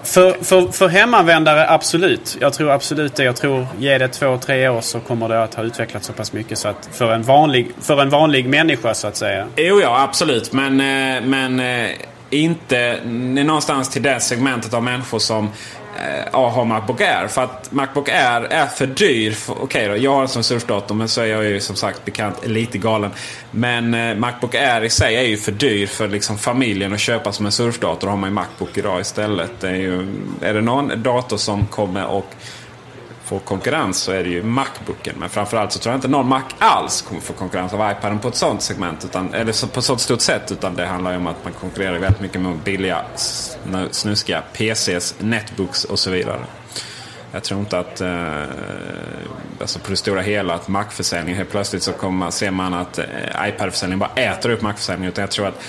För, för, för hemanvändare, absolut. Jag tror absolut det. Jag tror, ge det två, tre år så kommer det att ha utvecklats så pass mycket så att för en vanlig, för en vanlig människa så att säga. Jo, ja, absolut. Men, eh, men eh, inte någonstans till det segmentet av människor som eh, ha Macbook Air. För att Macbook Air är för dyr. Okej okay då, jag har en sån surfdator men så är jag ju som sagt bekant lite galen. Men eh, Macbook Air i sig är ju för dyr för liksom familjen att köpa som en surfdator. Då har man ju Macbook idag istället. Det är, ju, är det någon dator som kommer och få konkurrens så är det ju Macbooken. Men framförallt så tror jag inte någon Mac alls kommer få konkurrens av iPaden på ett sånt segment. Utan, eller på ett sånt stort sätt. Utan det handlar ju om att man konkurrerar väldigt mycket med billiga snuskiga PCs, Netbooks och så vidare. Jag tror inte att, eh, alltså på det stora hela, att Mac-försäljningen helt plötsligt så kommer man, ser man att eh, iPad-försäljningen bara äter upp Mac-försäljningen. Utan jag tror att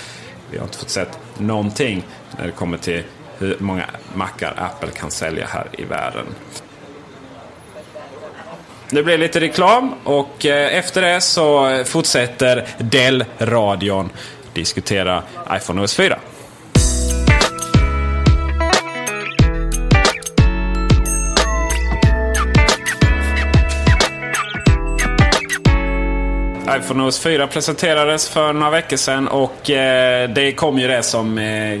vi har inte fått sett någonting när det kommer till hur många Macar Apple kan sälja här i världen. Det blir lite reklam och eh, efter det så fortsätter Dell-radion diskutera iPhone OS 4. iPhone OS 4 presenterades för några veckor sedan och eh, det kom ju det som eh,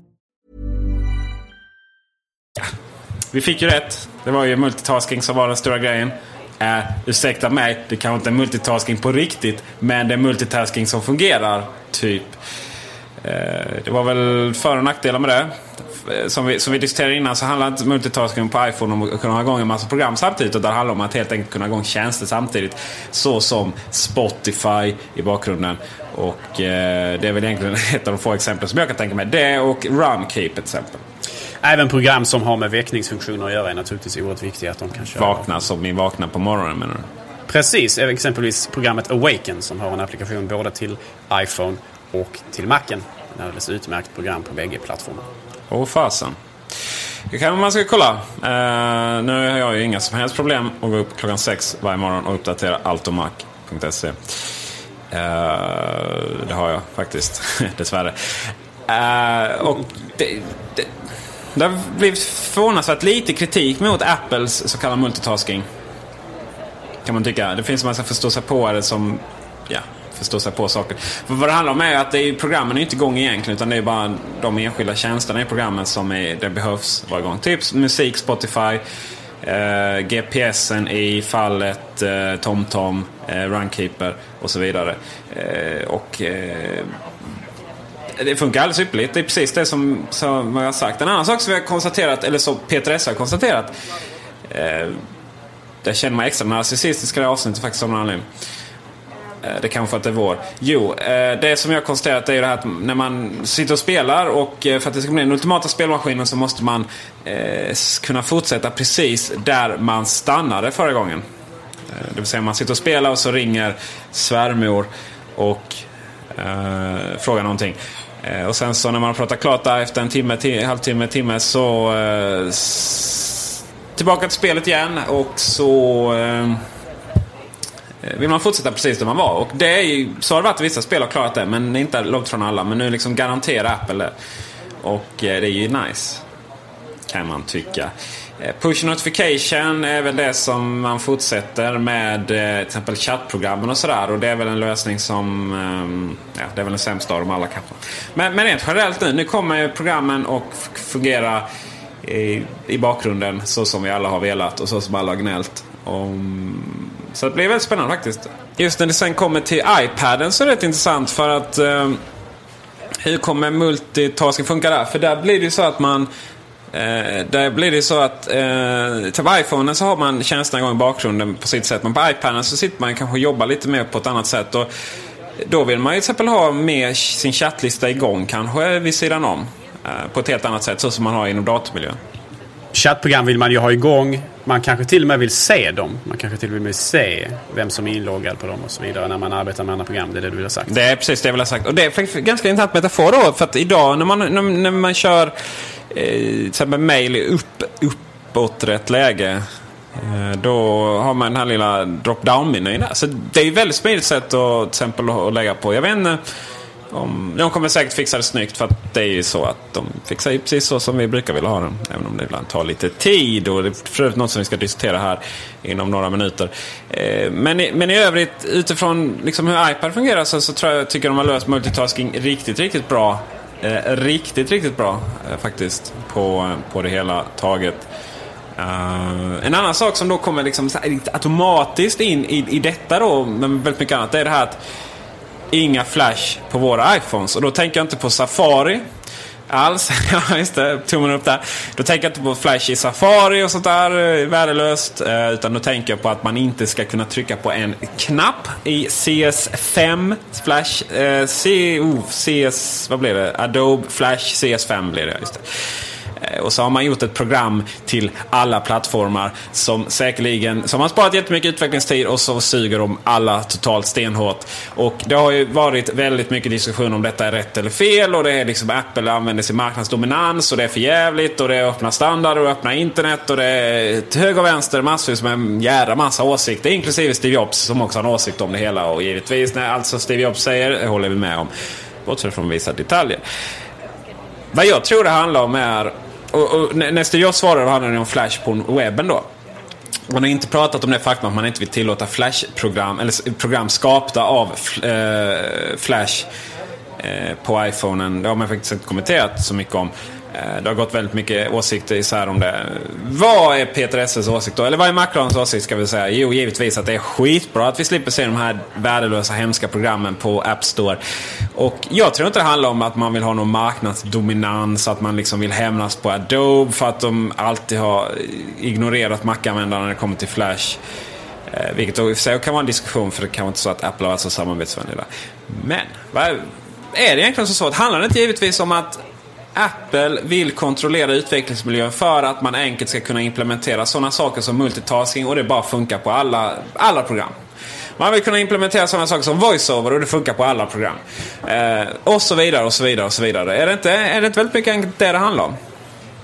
Vi fick ju rätt. Det var ju multitasking som var den stora grejen. Uh, ursäkta mig, det kanske inte är multitasking på riktigt. Men det är multitasking som fungerar, typ. Uh, det var väl för och nackdelar med det. Äh, som vi, som vi diskuterade innan så handlar inte multitasking på iPhone om att kunna ha igång en massa program samtidigt. Utan det handlar om att helt enkelt kunna ha igång tjänster samtidigt. Så som Spotify i bakgrunden. Och uh, det är väl egentligen ett av de få exempel som jag kan tänka mig. Det och RunKeep till exempel. Även program som har med väckningsfunktioner att göra är naturligtvis oerhört viktiga att de kan köra. Vakna som ni vaknar på morgonen menar du? Precis, exempelvis programmet Awaken som har en applikation både till iPhone och till Macen. Ett alldeles utmärkt program på bägge plattformar. Åh fasen. Det kan man ska kolla. Uh, nu har jag ju inga som helst problem att gå upp klockan sex varje morgon och uppdatera altomac.se. Uh, det har jag faktiskt, dessvärre. Uh, och det, det, det har blivit förvånansvärt lite kritik mot Apples så kallade multitasking. Kan man tycka. Det finns en massa förståsigpåare som ja, förstå sig på saker. För vad det handlar om är att det är, programmen är inte igång egentligen utan det är bara de enskilda tjänsterna i programmen som är, det behövs vara igång. Typ musik, Spotify, eh, GPSen i fallet eh, TomTom, eh, Runkeeper och så vidare. Eh, och eh, det funkar alldeles ypperligt. Det är precis det som, som jag har sagt. En annan sak som vi har konstaterat, eller som Peter S har konstaterat. Eh, jag känner mig extra narcissistisk i det här avsnittet faktiskt av någon anledning. Eh, det kanske för att det är vår. Jo, eh, det som jag har konstaterat är ju det här att när man sitter och spelar och eh, för att det ska bli den ultimata spelmaskinen så måste man kunna fortsätta precis där man stannade förra gången. Det vill säga man sitter och spelar och så ringer svärmor och frågar någonting. Eh, och sen så när man har pratat klart där efter en timme, tio, halvtimme, timme så eh, tillbaka till spelet igen och så eh, eh, vill man fortsätta precis där man var. Och det är ju, så har det varit i vissa spel har klarat det, men inte långt från alla. Men nu liksom garanterar Apple det. Och eh, det är ju nice. Kan man tycka. Eh, push notification är väl det som man fortsätter med eh, till exempel chattprogrammen och sådär. Och det är väl en lösning som... Ehm, ja, det är väl den sämsta av dem alla kanske. Men, men rent generellt nu, nu kommer programmen att fungera i, i bakgrunden så som vi alla har velat och så som alla har gnällt. Om, så det blir väldigt spännande faktiskt. Just när det sen kommer till iPaden så är det rätt intressant för att eh, hur kommer multitasking funka där? För där blir det ju så att man Eh, där blir det så att eh, typ till iPhone så har man tjänsterna igång i bakgrunden på sitt sätt. Men på iPaden så sitter man kanske och jobbar lite mer på ett annat sätt. Och då vill man ju till exempel ha med sin chattlista igång kanske vid sidan om. Eh, på ett helt annat sätt, så som man har inom datormiljön. Chattprogram vill man ju ha igång. Man kanske till och med vill se dem. Man kanske till och med vill se vem som är inloggad på dem och så vidare när man arbetar med andra program. Det är det du vill ha sagt. Det är precis det jag vill ha sagt. Och det är faktiskt ganska intressant metafor då. För att idag när man, när, när man kör eh, till exempel mail i upp, uppåt rätt läge. Eh, då har man den här lilla drop-down-menyn där. Så det är ju väldigt smidigt sätt att, till exempel, att lägga på. Jag vet inte de kommer säkert fixa det snyggt för att det är ju så att de fixar ju precis så som vi brukar vilja ha dem. Även om det ibland tar lite tid och det är för övrigt något som vi ska diskutera här inom några minuter. Eh, men, i, men i övrigt utifrån liksom hur iPad fungerar så, så tror jag, tycker jag de har löst multitasking riktigt, riktigt bra. Eh, riktigt, riktigt bra eh, faktiskt på, på det hela taget. Uh, en annan sak som då kommer liksom automatiskt in i, i detta då, men väldigt mycket annat, det är det här att inga flash på våra iPhones. Och då tänker jag inte på Safari alls. ja, just det. Tummen upp där. Då tänker jag inte på flash i Safari och sånt där. Eh, värdelöst. Eh, utan då tänker jag på att man inte ska kunna trycka på en knapp i CS5 Flash. Eh, C, oh, CS, vad blir det? Adobe Flash CS5 blir det. Just det. Eh, och så har man gjort ett program till alla plattformar som säkerligen som har sparat jättemycket utvecklingstid och så suger de alla totalt stenhårt. Och det har ju varit väldigt mycket diskussion om detta är rätt eller fel och det är liksom Apple använder sin marknadsdominans och det är för jävligt och det är öppna standarder och öppna internet och det är till höger och vänster massvis med en jädra massa åsikter inklusive Steve Jobs som också har en åsikt om det hela och givetvis när alltså Steve Jobs säger håller vi med om. Bortsett från vissa detaljer. Vad jag tror det handlar om är och, och nästa jag svarade handlade om Flash på webben då. Man har inte pratat om det faktum att man inte vill tillåta Flash-program, eller program skapta av eh, Flash eh, på iPhonen. Det har man faktiskt inte kommenterat så mycket om. Eh, det har gått väldigt mycket åsikter isär om det. Vad är Peter Esses åsikt då? Eller vad är Macrons åsikt ska vi säga? Jo, givetvis att det är skitbra att vi slipper se de här värdelösa hemska programmen på App Store. Och jag tror inte det handlar om att man vill ha någon marknadsdominans, att man liksom vill hämnas på Adobe för att de alltid har ignorerat Mac-användarna när det kommer till Flash. Eh, vilket då i och för sig kan vara en diskussion för det kan vara inte så att Apple har varit så samarbetsvänliga. Men, vad är det egentligen så att handlar det inte givetvis om att Apple vill kontrollera utvecklingsmiljön för att man enkelt ska kunna implementera sådana saker som multitasking och det bara funkar på alla, alla program. Man vill kunna implementera sådana saker som voiceover och det funkar på alla program. Eh, och så vidare och så vidare och så vidare. Är det inte, är det inte väldigt mycket enkelt det det handlar om?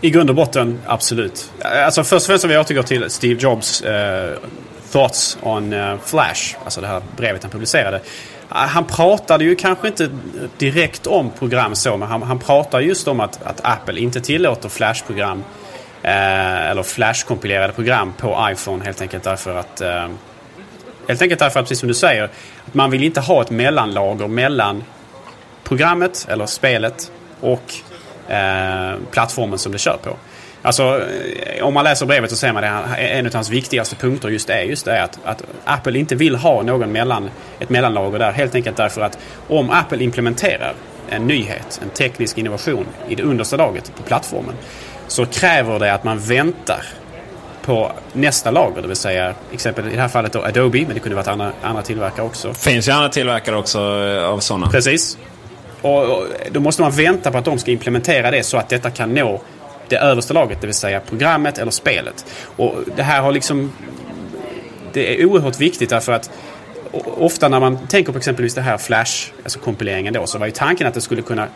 I grund och botten, absolut. Eh, alltså först och främst om vi återgår till Steve Jobs eh, thoughts on eh, Flash. Alltså det här brevet han publicerade. Eh, han pratade ju kanske inte direkt om program så, men han, han pratade just om att, att Apple inte tillåter flashprogram eh, eller flashkompilerade program på iPhone helt enkelt därför att eh, Helt enkelt därför att, precis som du säger, att man vill inte ha ett mellanlager mellan programmet eller spelet och eh, plattformen som det kör på. Alltså, eh, om man läser brevet så ser man att en av hans viktigaste punkter just är just det att, att Apple inte vill ha någon mellan, ett mellanlager där. Helt enkelt därför att om Apple implementerar en nyhet, en teknisk innovation i det understa laget på plattformen så kräver det att man väntar på nästa lager, det vill säga exempel i det här fallet då Adobe, men det kunde varit andra, andra tillverkare också. Finns ju andra tillverkare också eh, av sådana. Precis. Och, och då måste man vänta på att de ska implementera det så att detta kan nå det översta laget, det vill säga programmet eller spelet. Och det här har liksom... Det är oerhört viktigt därför att ofta när man tänker på exempelvis det här Flash, alltså kompileringen då, så var ju tanken att det skulle kunna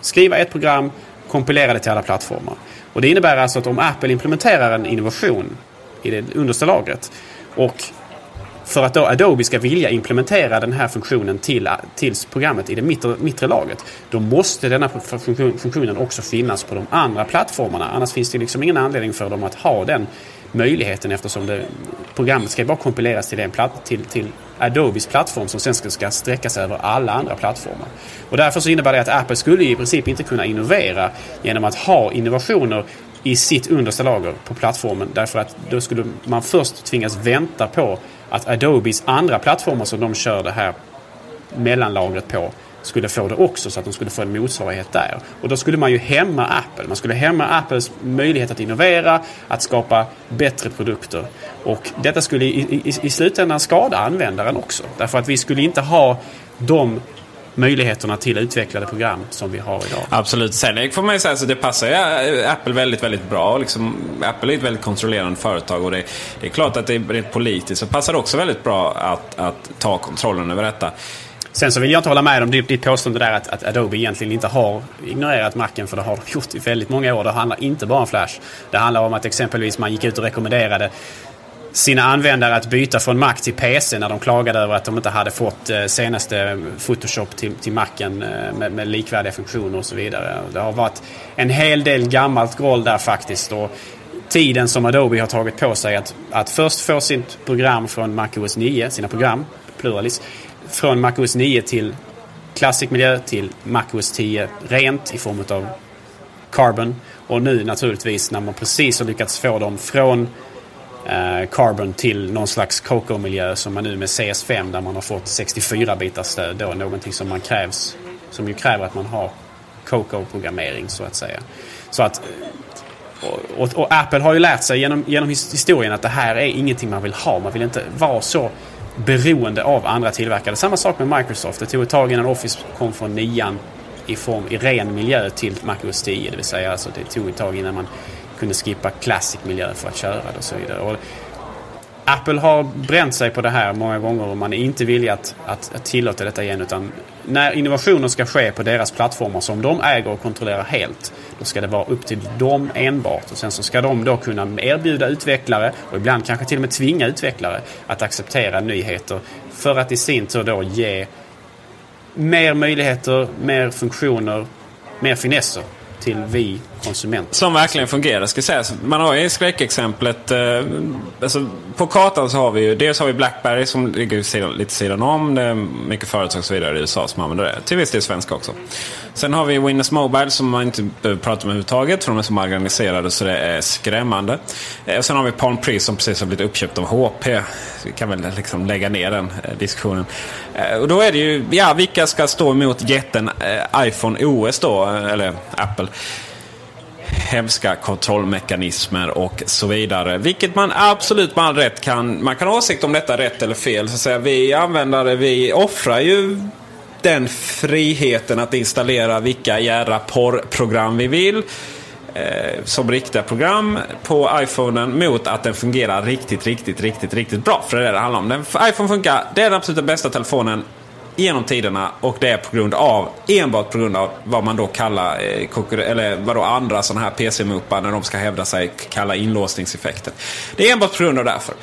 skriva ett program, kompilera det till alla plattformar. Och det innebär alltså att om Apple implementerar en innovation i det understa lagret och för att då Adobe ska vilja implementera den här funktionen till, till programmet i det mittre, mittre laget. Då måste denna funktion, funktionen också finnas på de andra plattformarna. Annars finns det liksom ingen anledning för dem att ha den möjligheten eftersom det, programmet ska bara kompileras till, en platt, till, till Adobes plattform som sen ska, ska sträcka sig över alla andra plattformar. Och därför så innebär det att Apple skulle i princip inte kunna innovera genom att ha innovationer i sitt understa lager på plattformen. Därför att då skulle man först tvingas vänta på att Adobes andra plattformar som de kör det här mellanlagret på skulle få det också så att de skulle få en motsvarighet där. Och då skulle man ju hämma Apple. Man skulle hämma Apples möjlighet att innovera, att skapa bättre produkter. Och detta skulle i, i, i slutändan skada användaren också. Därför att vi skulle inte ha de möjligheterna till utvecklade program som vi har idag. Absolut. Sen får man ju säga att det passar ju Apple väldigt, väldigt bra. Liksom, Apple är ett väldigt kontrollerande företag och det, det är klart att det är rent politiskt så passar det också väldigt bra att, att ta kontrollen över detta. Sen så vill jag inte hålla med om ditt påstående där att, att Adobe egentligen inte har ignorerat Macen för det har de gjort i väldigt många år. Det handlar inte bara om Flash. Det handlar om att exempelvis man gick ut och rekommenderade sina användare att byta från Mac till PC när de klagade över att de inte hade fått eh, senaste Photoshop till, till Macen eh, med, med likvärdiga funktioner och så vidare. Det har varit en hel del gammalt groll där faktiskt. Och tiden som Adobe har tagit på sig att, att först få sitt program från MacOS 9, sina program, pluralis, från MacOS 9 till Classic miljö till MacOS 10 rent i form av Carbon. Och nu naturligtvis när man precis har lyckats få dem från Eh, carbon till någon slags Coco-miljö som man nu med CS5 där man har fått 64-bitars stöd då. Någonting som man krävs, som ju kräver att man har Coco-programmering så att säga. Så att och, och, och, Apple har ju lärt sig genom, genom historien att det här är ingenting man vill ha. Man vill inte vara så beroende av andra tillverkare. Samma sak med Microsoft. Det tog ett tag innan Office kom från nian i, form, i ren miljö till MacOS 10. Det vill säga alltså det tog ett tag innan man kunde skippa Classic-miljö för att köra det och så vidare. Och Apple har bränt sig på det här många gånger och man är inte villig att, att, att tillåta detta igen. Utan när innovationer ska ske på deras plattformar som de äger och kontrollerar helt. Då ska det vara upp till dem enbart. Och sen så ska de då kunna erbjuda utvecklare och ibland kanske till och med tvinga utvecklare att acceptera nyheter. För att i sin tur då ge mer möjligheter, mer funktioner, mer finesser till vi konsumenter. Som verkligen fungerar ska sägas. Man har ju skräckexemplet. Eh, alltså, på kartan så har vi ju dels har vi Blackberry som ligger sidan, lite sidan om. Det är mycket företag och så vidare i USA som använder det. Till viss del svenska också. Sen har vi Windows Mobile som man inte behöver prata om överhuvudtaget. För de är så marginaliserade så det är skrämmande. Eh, och sen har vi Palm Pre som precis har blivit uppköpt av HP. Vi kan väl liksom lägga ner den eh, diskussionen. Eh, och då är det ju, ja vilka ska stå emot jätten eh, iPhone OS då? Eh, eller Apple hemska kontrollmekanismer och så vidare. Vilket man absolut med all rätt kan, man kan ha åsikt om detta rätt eller fel. Så att säga, vi användare vi offrar ju den friheten att installera vilka jädra porrprogram vi vill. Eh, som riktiga program på iPhonen mot att den fungerar riktigt, riktigt, riktigt, riktigt bra. För det är det det handlar om. Den, iPhone funkar, det är den absolut bästa telefonen genom tiderna och det är på grund av, enbart på grund av vad man då kallar, eh, eller vad då andra sådana här PC-muppar när de ska hävda sig kallar inlåsningseffekten. Det är enbart på grund av därför.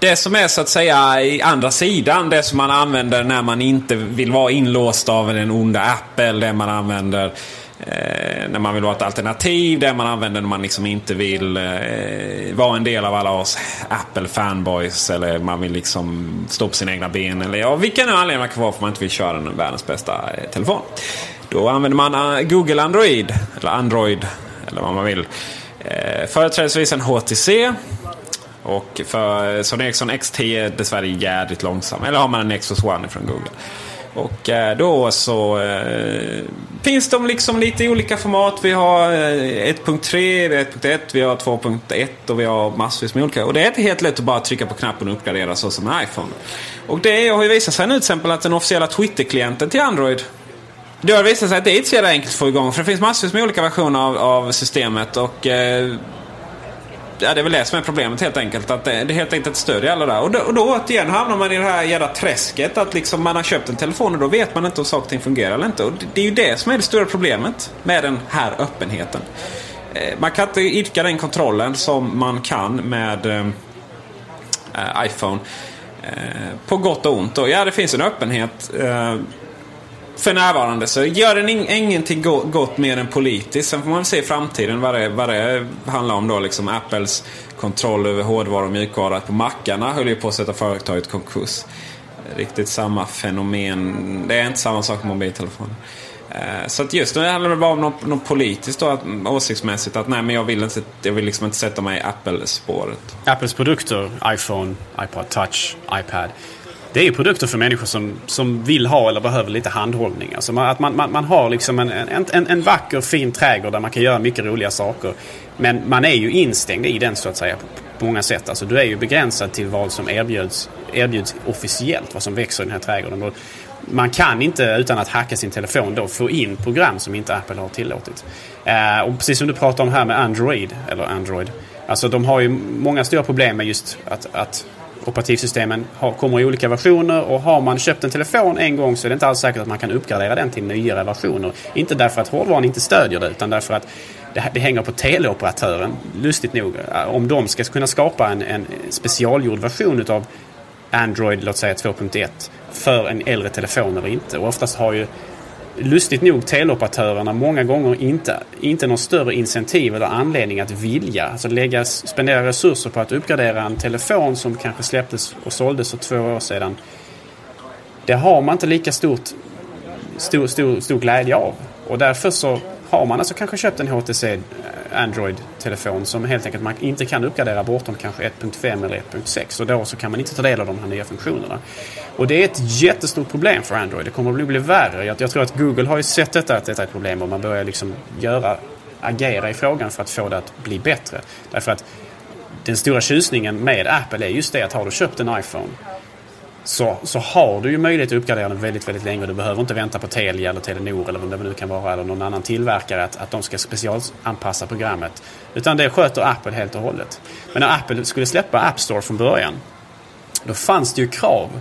Det som är så att säga i andra sidan, det som man använder när man inte vill vara inlåst av den onda Apple, det man använder Eh, när man vill vara ett alternativ. Det man använder när man liksom inte vill eh, vara en del av alla oss Apple-fanboys. Eller man vill liksom stå på sina egna ben. Eller ja, vilken anledning man kan vara för man inte vill köra den världens bästa eh, telefon. Då använder man eh, Google Android. Eller Android. Eller vad man vill. Eh, företrädesvis en HTC. Och för eh, Sony Ericsson X10 är dessvärre jädrigt långsam. Eller har man en Nexus One från Google. Och eh, då så eh, finns de liksom lite i olika format. Vi har eh, 1.3, vi har 1.1, vi har 2.1 och vi har massvis med olika. Och det är inte helt lätt att bara trycka på knappen och uppgradera så som med iPhone. Och det har ju visat sig nu till exempel att den officiella Twitter-klienten till Android det har visat sig att det är inte så jävla enkelt att få igång. För det finns massvis med olika versioner av, av systemet. Och eh, ja, det är väl det som är problemet helt enkelt. Att det, det helt enkelt inte stödjer alla där. Och då, och då återigen hamnar man i det här jävla träsket. Att liksom man har köpt en telefon och då vet man inte om saker och ting fungerar eller inte. Och det, det är ju det som är det stora problemet med den här öppenheten. Eh, man kan inte idka den kontrollen som man kan med eh, eh iPhone. Eh, på gott och ont. Och ja, det finns en öppenhet. Eh, för närvarande så gör den ingenting gott mer än politiskt. Sen får man se i framtiden vad det, vad det handlar om då. Liksom Apples kontroll över hårdvara och mjukvara på mackarna höll ju på att sätta företaget i konkurs. Riktigt samma fenomen. Det är inte samma sak med mobiltelefoner. Eh, så att just nu handlar det bara om något, något politiskt då, åsiktsmässigt. Att nej men jag vill, inte, jag vill liksom inte sätta mig i Apple-spåret. Apples produkter, iPhone, iPod Touch, iPad det är ju produkter för människor som, som vill ha eller behöver lite handhållning. Alltså man, att man, man, man har liksom en, en, en, en vacker fin trädgård där man kan göra mycket roliga saker. Men man är ju instängd i den så att säga på, på många sätt. Alltså du är ju begränsad till vad som erbjuds, erbjuds officiellt, vad som växer i den här trädgården. Och man kan inte utan att hacka sin telefon då få in program som inte Apple har tillåtit. Eh, och precis som du pratar om här med Android, eller Android. Alltså de har ju många stora problem med just att, att operativsystemen har, kommer i olika versioner och har man köpt en telefon en gång så är det inte alls säkert att man kan uppgradera den till nyare versioner. Inte därför att hårdvaran inte stödjer det utan därför att det, det hänger på teleoperatören, lustigt nog. Eh, om de ska kunna skapa en, en specialgjord version utav Android, låt säga 2.1, för en äldre telefon eller inte. Och oftast har ju lustigt nog teleoperatörerna många gånger inte, inte någon större incentiv eller anledning att vilja. Alltså lägga, spendera resurser på att uppgradera en telefon som kanske släpptes och såldes för två år sedan. Det har man inte lika stort, stor, stor, stor glädje av. Och därför så har man alltså kanske köpt en HTC eh, Android-telefon som helt enkelt man inte kan uppgradera bortom kanske 1.5 eller 1.6 och då så kan man inte ta del av de här nya funktionerna. Och det är ett jättestort problem för Android. Det kommer att bli, bli värre. Jag, jag tror att Google har ju sett detta, att detta är ett problem och man börjar liksom göra, agera i frågan för att få det att bli bättre. Därför att den stora tjusningen med Apple är just det att har du köpt en iPhone så, så har du ju möjlighet att uppgradera den väldigt, väldigt länge. Du behöver inte vänta på Telia eller Telenor eller vad det nu kan vara eller någon annan tillverkare att, att de ska specialanpassa programmet. Utan det sköter Apple helt och hållet. Men när Apple skulle släppa App Store från början då fanns det ju krav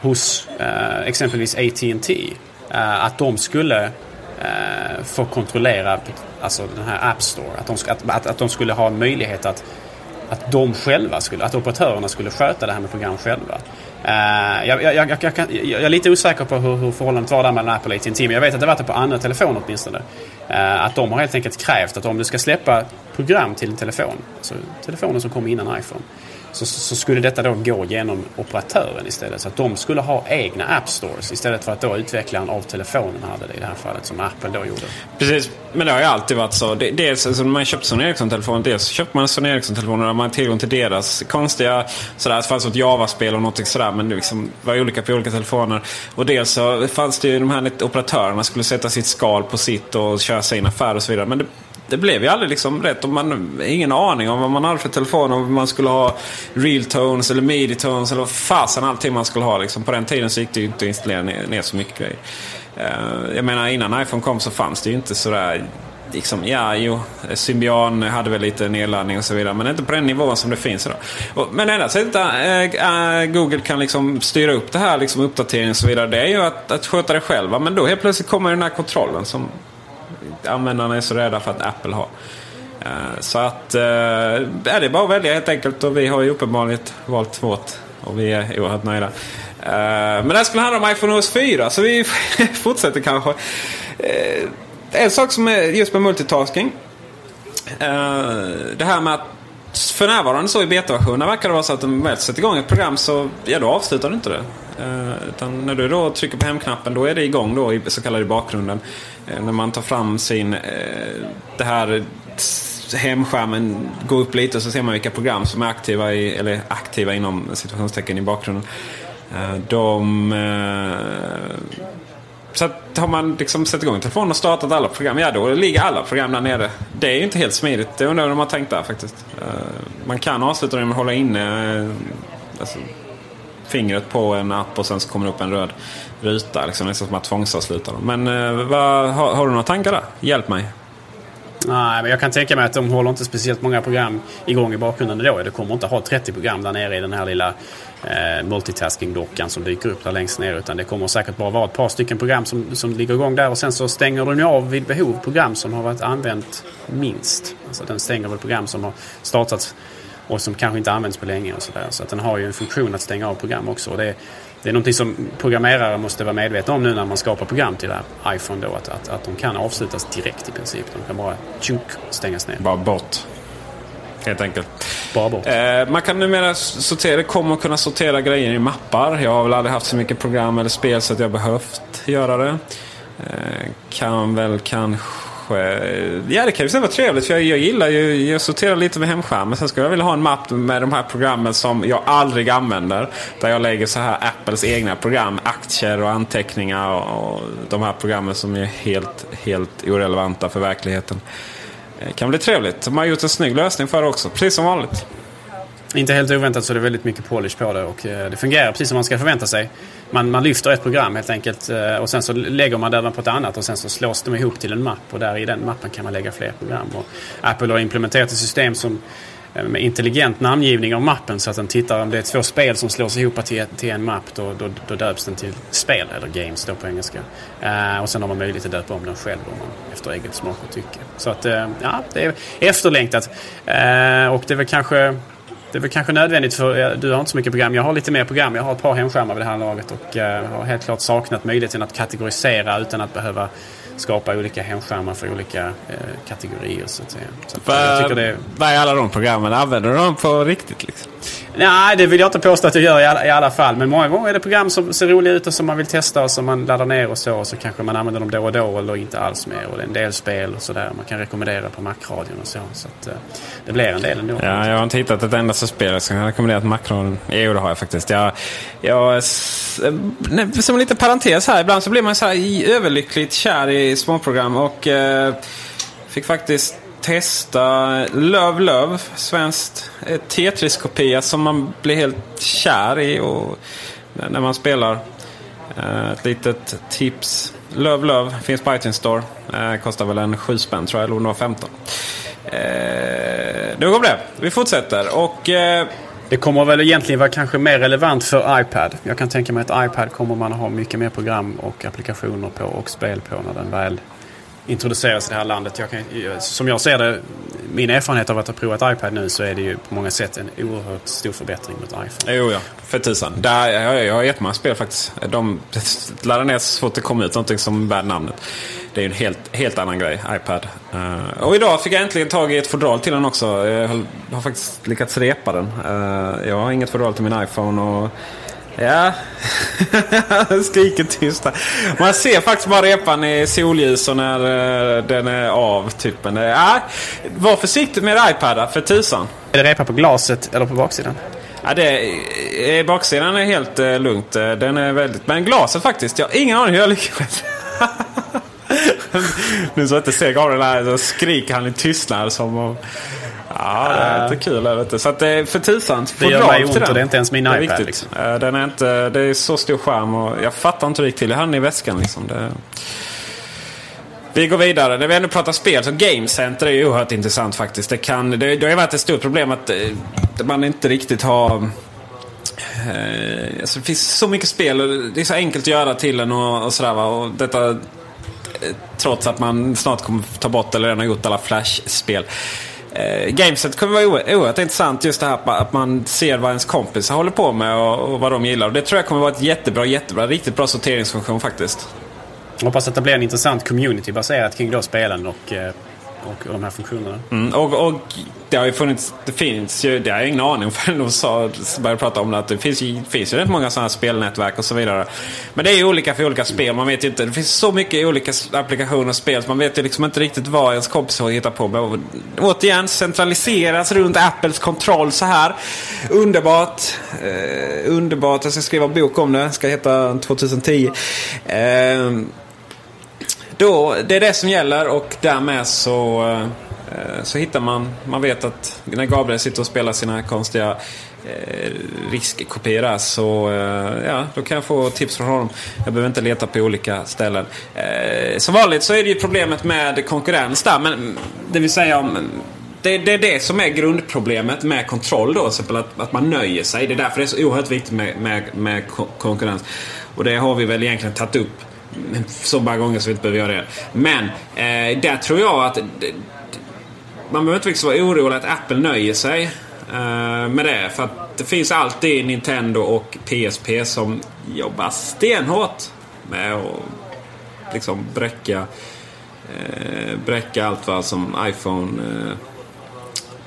hos eh, exempelvis AT&T eh, att de skulle eh, få kontrollera alltså den här App Store. Att de, att, att, att de skulle ha möjlighet att att de själva skulle, att operatörerna skulle sköta det här med program själva. Uh, jag, jag, jag, kan, jag, är lite osäker på hur, hur förhållandet var där mellan Apple och AT&T men jag vet att det varit typ det på andra telefoner åtminstone. Uh, att de har helt enkelt krävt att om du ska släppa program till en telefon, alltså telefonen som kom innan iPhone, så, så, skulle detta då gå genom operatören istället. Så att de skulle ha egna App Stores istället för att då utvecklaren av telefonen hade det i det här fallet som Apple då gjorde. Precis, men det har ju alltid varit så. Dels alltså, när man köpte Sony Ericsson-telefoner, dels köpte man Sony Ericsson-telefoner och man hade tillgång till deras konstiga, sådär, det fanns ett Java-spel och något sådär, men det liksom var olika på olika telefoner. Och dels så fanns det ju de här operatörerna skulle sätta sitt skal på sitt och köra sin affär och så vidare. Men det, det blev ju aldrig liksom rätt. Och man ingen aning om vad man hade för telefon. Om man skulle ha real tones eller midi tones eller vad fasen allting man skulle ha. Liksom. På den tiden så gick det ju inte att installera ner, ner så mycket grejer. Uh, jag menar innan iPhone kom så fanns det ju inte sådär liksom, ja, jo, Symbian hade väl lite nedladdning och så vidare. Men inte på den nivån som det finns idag. Och, men enda sättet äh, Google kan liksom styra upp det här, liksom uppdatering och så vidare. Det är ju att, att sköta det själva. Men då helt plötsligt kommer den här kontrollen som användarna är så rädda för att Apple har. Eh, så att, eh, ja, det är bara att välja helt enkelt och vi har ju uppenbarligen valt vårt och vi är oerhört nöjda. Eh, men det här skulle handla om iPhone OS 4 så vi fortsätter kanske. en sak som är just med multitasking. Det här med att för närvarande så i betaversionen verkar det vara så att om väl sätter igång ett program så ja, då avslutar du inte det. Eh, utan när du då trycker på hemknappen då är det igång då i så kallade bakgrunden. Eh, när man tar fram sin, eh, det här hemskärmen går upp lite och så ser man vilka program som är aktiva, i, eller aktiva inom situationstecken i bakgrunden. De så att har man liksom satt igång telefonen och startat alla program, ja då ligger alla program där nere. Det är ju inte helt smidigt. Det undrar jag om de har tänkt där faktiskt. Man kan avsluta det med att hålla inne alltså, fingret på en app och sen så kommer det upp en röd ruta. Liksom, nästan som att tvångsavsluta dem. Men eh, vad, har, har, du några tankar där? Hjälp mig. Nej, men jag kan tänka mig att de håller inte speciellt många program igång i bakgrunden då. Det kommer inte ha 30 program där nere i den här lilla eh, multitasking-dockan som dyker upp där längst ner. Utan det kommer säkert bara vara ett par stycken program som, som ligger igång där och sen så stänger den ju av vid behov program som har varit använt minst. Alltså den stänger väl program som har startats och som kanske inte används på länge och sådär. Så att den har ju en funktion att stänga av program också. Och det, det är någonting som programmerare måste vara medvetna om nu när man skapar program till iPhone då. Att, att, att de kan avslutas direkt i princip. De kan bara tjunk stängas ner. Bara bort. Helt enkelt. Bara bort. Eh, man kan numera sortera, det kommer kunna sortera grejer i mappar. Jag har väl aldrig haft så mycket program eller spel så att jag behövt göra det. Eh, kan väl kanske Eh, ja, det kan ju vara trevligt för jag, jag gillar ju, jag sorterar lite med hemskärmen. Sen skulle jag vilja ha en mapp med de här programmen som jag aldrig använder. Där jag lägger så här Apples egna program, aktier och anteckningar och, och de här programmen som är helt, helt irrelevanta för verkligheten. Det kan bli trevligt. De har gjort en snygg lösning för det också, precis som vanligt. Inte helt oväntat så är det väldigt mycket polish på det och eh, det fungerar precis som man ska förvänta sig. Man, man lyfter ett program helt enkelt eh, och sen så lägger man det på ett annat och sen så slås de ihop till en mapp och där i den mappen kan man lägga fler program. Och Apple har implementerat ett system som eh, med intelligent namngivning av mappen så att den tittar om det är två spel som slås ihop till, till en mapp då, då, då döps den till spel eller games då på engelska. Uh, och sen har man möjlighet att döpa om den själv om man, efter eget smak och tycke. Så att uh, ja, det är efterlängtat. Uh, och det är väl kanske det är väl kanske nödvändigt för du har inte så mycket program. Jag har lite mer program. Jag har ett par hemskärmar vid det här laget och har helt klart saknat möjligheten att kategorisera utan att behöva skapa olika hemskärmar för olika eh, kategorier. Så att säga. Så att, jag tycker det... Vad är alla de programmen? Använder du dem på riktigt? Liksom? Nej, det vill jag inte påstå att jag gör i alla, i alla, fall. Men många gånger är det program som ser roliga ut och som man vill testa och som man laddar ner och så. Och så kanske man använder dem då och då eller inte alls mer. Och det är en del spel och sådär. Man kan rekommendera på Macradion och så. Så att, eh, det blir en del ändå. Ja, jag har inte hittat ett enda spel som jag rekommendera på Macradion. Jo, det har jag faktiskt. Jag, jag, eh, som en liten parentes här. Ibland så blir man så här överlyckligt kär i småprogram. Och eh, fick faktiskt testa Love Love, svenskt eh, Tetris-kopia som man blir helt kär i och när man spelar. Eh, ett litet tips. Love Love finns på iTunes Store. Eh, kostar väl en 7 spänn tror jag, eller om 15. Eh, nu går det. Vi fortsätter. Och... Det kommer väl egentligen vara kanske mer relevant för iPad. Jag kan tänka mig att iPad kommer man ha mycket mer program och applikationer på och spel på när den väl introduceras i det här landet. Jag kan, som jag ser det, min erfarenhet av att ha provat iPad nu så är det ju på många sätt en oerhört stor förbättring mot iPhone. Jo, ja. För tusan. Där, jag, jag har jättemånga spel faktiskt. De laddar ner så fort det kommer ut någonting som bär namnet. Det är ju en helt, helt annan grej, iPad. Uh, och idag fick jag äntligen tag i ett fodral till den också. Jag har faktiskt lyckats repa den. Uh, jag har inget fodral till min iPhone. och Ja, skriker tyst Man ser faktiskt bara repan i solljus och när uh, den är av. Typ. ja, var försiktig med iPad för tusan. Är det repa på glaset eller på baksidan? Ja, det, baksidan är helt lugnt. Den är väldigt... Men glaset faktiskt. Jag har ingen aning hur jag lyckades. nu så jag inte ser Gabriel här så skriker han i tystnad som... Och, Ja, det är lite kul. Vet du. Så att det är för tusan. Det gör mig ont och det är inte ens min iPad. Är liksom. den är inte, det är så stor skärm och jag fattar inte hur det gick till. Jag den i väskan liksom. Det... Vi går vidare. När vi ändå pratar spel så Game Center är ju oerhört intressant faktiskt. Det, kan, det, det har ju varit ett stort problem att eh, man inte riktigt har... Eh, alltså det finns så mycket spel och det är så enkelt att göra till en och, och sådär. Va? Och detta, eh, trots att man snart kommer ta bort eller redan har gjort alla Flash-spel. Eh, Gameset kommer vara oerhört intressant just det här att man ser vad ens kompisar håller på med och, och vad de gillar. Och det tror jag kommer vara ett jättebra, jättebra, riktigt bra sorteringsfunktion faktiskt. hoppas att det blir en intressant community baserat kring då spelen och eh, och, de här funktionerna. Mm, och, och, det har ju funnits, det finns ju, det har jag ingen aning om förrän de sa, började prata om det, att det finns ju, finns ju rätt många sådana här spelnätverk och så vidare. Men det är ju olika för olika spel, man vet ju inte, det finns så mycket olika applikationer och spel så man vet ju liksom inte riktigt vad ens kompisar hittar på. Men återigen, centraliseras runt Apples kontroll så här. Underbart. Eh, underbart, jag ska skriva en bok om det, ska heta 2010. Eh, då, det är det som gäller och därmed så, eh, så hittar man, man vet att när Gabriel sitter och spelar sina konstiga eh, riskkopior där så eh, ja, då kan jag få tips från honom. Jag behöver inte leta på olika ställen. Eh, som vanligt så är det ju problemet med konkurrens där. Men, det vill säga om det, det, är det som är grundproblemet med kontroll då. Exempel att, att man nöjer sig. Det är därför det är så oerhört viktigt med, med, med konkurrens. Och det har vi väl egentligen tagit upp så många gånger så vi inte behöver göra det. Men eh, där tror jag att man behöver inte riktigt vara orolig att Apple nöjer sig eh, med det. För att det finns alltid Nintendo och PSP som jobbar stenhårt med att liksom bräcka, eh, bräcka allt vad som iPhone eh,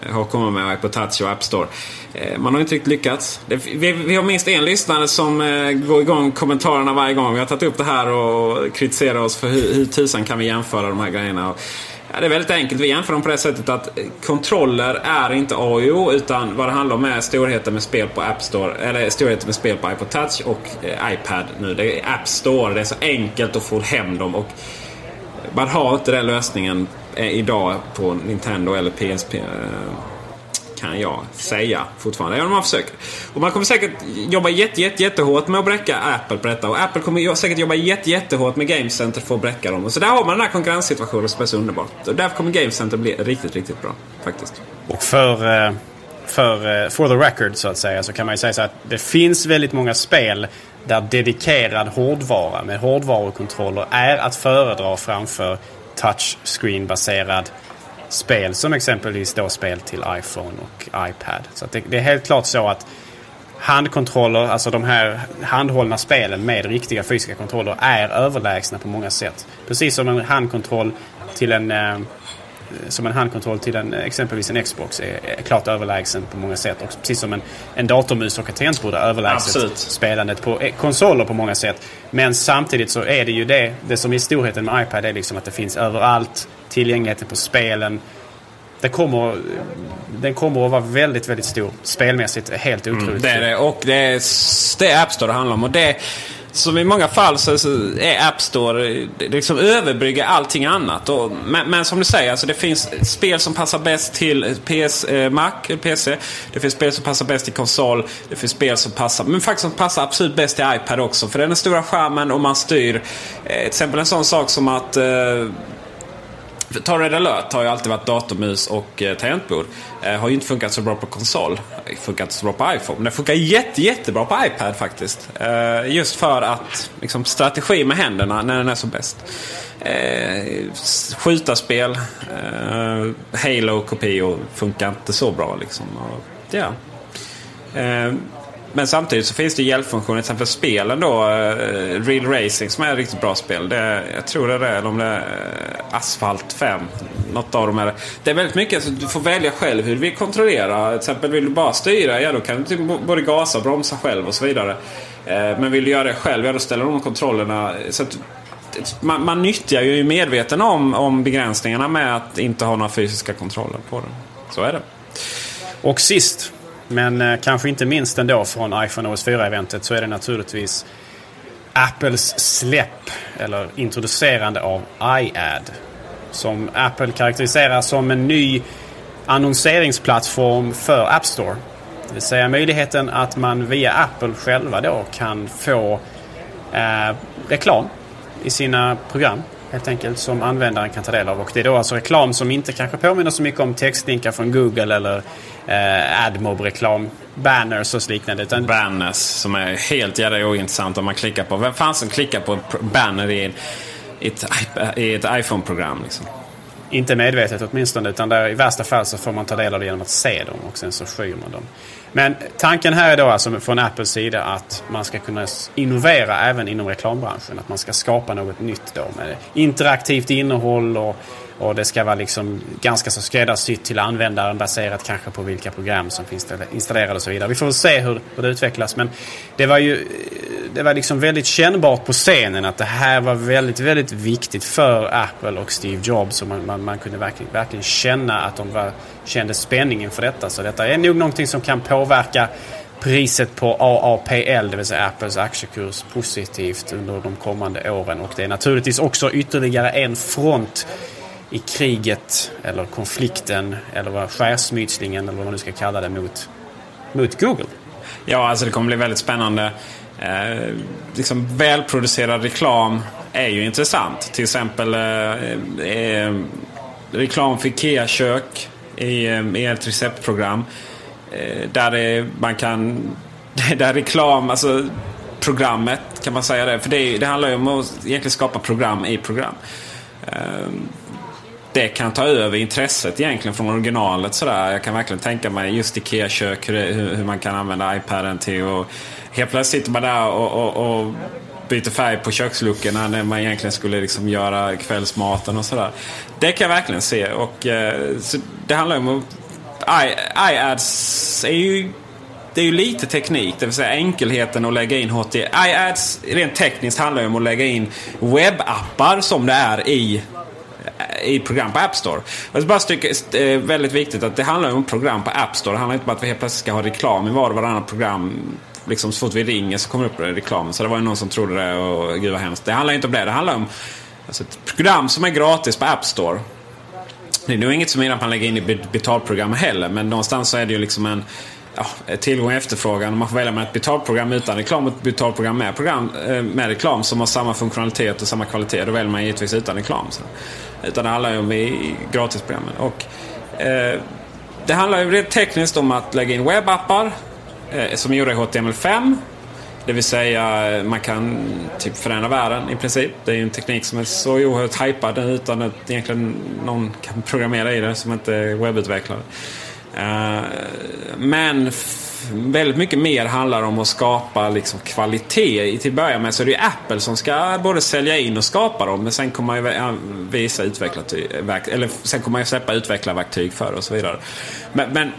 Eh, har kommit med iPod Touch och App Store. Eh, man har inte riktigt lyckats. Vi har minst en lyssnare som eh, går igång kommentarerna varje gång vi har tagit upp det här och kritiserar oss för hur, hur tusan kan vi jämföra de här grejerna. Ja, det är väldigt enkelt. Vi jämför dem på det sättet att kontroller är inte A och O utan vad det handlar om är storheten med spel på App Store. Eller storheten med spel på iPod Touch och iPad nu. Det är App Store. Det är så enkelt att få hem dem. Och man har inte den lösningen eh, idag på Nintendo eller PSP. Eh, kan jag säga fortfarande. Även om man försöker. Och man kommer säkert jobba jätte, jätte, jättehårt med att bräcka Apple på detta. Och Apple kommer säkert jobba jätte, jättehårt med Game Center för att bräcka dem. Och så där har man den här konkurrenssituationen som är så underbart. Och därför kommer Game Center bli riktigt, riktigt bra. Faktiskt. Och för, eh, för eh, for the record så att säga så kan man ju säga så att det finns väldigt många spel där dedikerad hårdvara med hårdvarukontroller är att föredra framför touchscreen-baserad spel som exempelvis då spel till iPhone och iPad. Så det, det, är helt klart så att handkontroller, alltså de här handhållna spelen med riktiga fysiska kontroller är överlägsna på många sätt. Precis som en handkontroll till en eh, som en handkontroll till en, exempelvis en Xbox är, är klart överlägsen på många sätt. Och precis som en, en datormus och ett tangentbord är överlägset Absolut. spelandet på eh, konsoler på många sätt. Men samtidigt så är det ju det, det som är storheten med iPad är liksom att det finns överallt. Tillgängligheten på spelen. Det kommer, den kommer att vara väldigt, väldigt stor spelmässigt. Helt otroligt. Mm, det är det. Och det är, det är App Store det handlar om. Och det som i många fall så, är App Store det liksom överbryggar allting annat. Och, men, men, som du säger, alltså det finns spel som passar bäst till PS, eh, Mac, eh, PC. Det finns spel som passar bäst till konsol. Det finns spel som passar, men faktiskt som passar absolut bäst till iPad också. För den är stora skärmen och man styr. Eh, till exempel en sån sak som att eh, Torred alert har ju alltid varit datormus och eh, tangentbord. Eh, har ju inte funkat så bra på konsol. Eh, funkar inte så bra på iPhone. Men det funkar jätte, jättebra på iPad faktiskt. Eh, just för att liksom, strategi med händerna när den är som bäst. Eh, skjutarspel, eh, Halo-kopior funkar inte så bra liksom. Och, ja. Eh, men samtidigt så finns det hjälpfunktioner. Till exempel spelen då. Eh, Real Racing som är ett riktigt bra spel. Det, jag tror det är det. Eller om det är eh, Asphalt 5. Något av dem är det. Det är väldigt mycket. Så du får välja själv hur du vill kontrollera. Till exempel vill du bara styra. Ja då kan du typ både gasa och bromsa själv och så vidare. Eh, men vill du göra det själv. Ja då ställer de kontrollerna. Så att, man, man nyttjar ju medveten om, om begränsningarna med att inte ha några fysiska kontroller på den. Så är det. Och sist men eh, kanske inte minst ändå från iPhone OS 4-eventet så är det naturligtvis Apples släpp eller introducerande av iAd. Som Apple karaktäriserar som en ny annonseringsplattform för App Store. Det vill säga möjligheten att man via Apple själva då kan få eh, reklam i sina program helt enkelt som användaren kan ta del av. Och det är då alltså reklam som inte kanske påminner så mycket om textlinkar från Google eller eh, AdMob-reklam, banners och liknande. Utan... Banners som är helt jävla ointressant om man klickar på. Vem fan som klickar på en banner i, ett, i ett iPhone-program? Liksom? inte medvetet åtminstone, utan där i värsta fall så får man ta del av det genom att se dem och sen så skyr man dem. Men tanken här är då alltså från Apples sida att man ska kunna innovera även inom reklambranschen. Att man ska skapa något nytt då med interaktivt innehåll och och det ska vara liksom ganska så skräddarsytt till användaren baserat kanske på vilka program som finns installerade och så vidare. Vi får väl se hur, hur det utvecklas. Men det var ju det var liksom väldigt kännbart på scenen att det här var väldigt, väldigt viktigt för Apple och Steve Jobs. Och man, man, man kunde verkligen, verkligen känna att de var, kände spänningen för detta. Så detta är nog någonting som kan påverka priset på AAPL, det vill säga Apples aktiekurs, positivt under de kommande åren. Och det är naturligtvis också ytterligare en front i kriget eller konflikten eller vad skärsmytslingen eller vad man nu ska kalla det mot, mot Google. Ja, alltså det kommer bli väldigt spännande. Eh, liksom välproducerad reklam är ju intressant. Till exempel eh, eh, reklam för IKEA-kök i, eh, i ett receptprogram. Eh, där man kan... Där reklam, alltså programmet kan man säga det. För det, det handlar ju om att egentligen skapa program i program. Eh, det kan ta över intresset egentligen från originalet. Sådär. Jag kan verkligen tänka mig just IKEA-kök, hur, hur, man kan använda iPaden till. Och helt plötsligt sitter man där och, och, och byter färg på köksluckorna när man egentligen skulle liksom göra kvällsmaten och sådär. Det kan jag verkligen se. Och, eh, så det handlar om att iAds är ju det är ju lite teknik, det vill säga enkelheten att lägga in HTML. iAds rent tekniskt handlar ju om att lägga in webbappar som det är i i program på App Store. Jag bara bara det är väldigt viktigt att det handlar om program på App Store. Det handlar inte om att vi helt plötsligt ska ha reklam i var och varannan program. Liksom så fort vi ringer så kommer det upp reklam. Så det var ju någon som trodde det och gud vad hemskt. Det handlar inte om det. Det handlar om alltså, ett program som är gratis på App Store. Det är nog inget som innan att man lägger in i betalprogram heller. Men någonstans så är det ju liksom en ja, tillgång och efterfrågan. Man får välja mellan ett betalprogram utan reklam och ett betalprogram med, program, eh, med reklam som har samma funktionalitet och samma kvalitet. Då väljer man givetvis utan reklam. Så. Utan det handlar ju om gratisprogrammen. Och, eh, det handlar ju rent tekniskt om att lägga in webbappar eh, som gjorda i HTML5. Det vill säga eh, man kan typ förändra världen i princip. Det är ju en teknik som är så oerhört hypad utan att egentligen någon kan programmera i det som inte är webbutvecklare. Eh, men väldigt mycket mer handlar om att skapa liksom kvalitet. Till att börja med så är det ju Apple som ska både sälja in och skapa dem. Men sen kommer man ju visa eller sen kommer man ju släppa utvecklarverktyg för och så vidare. Men, men eh,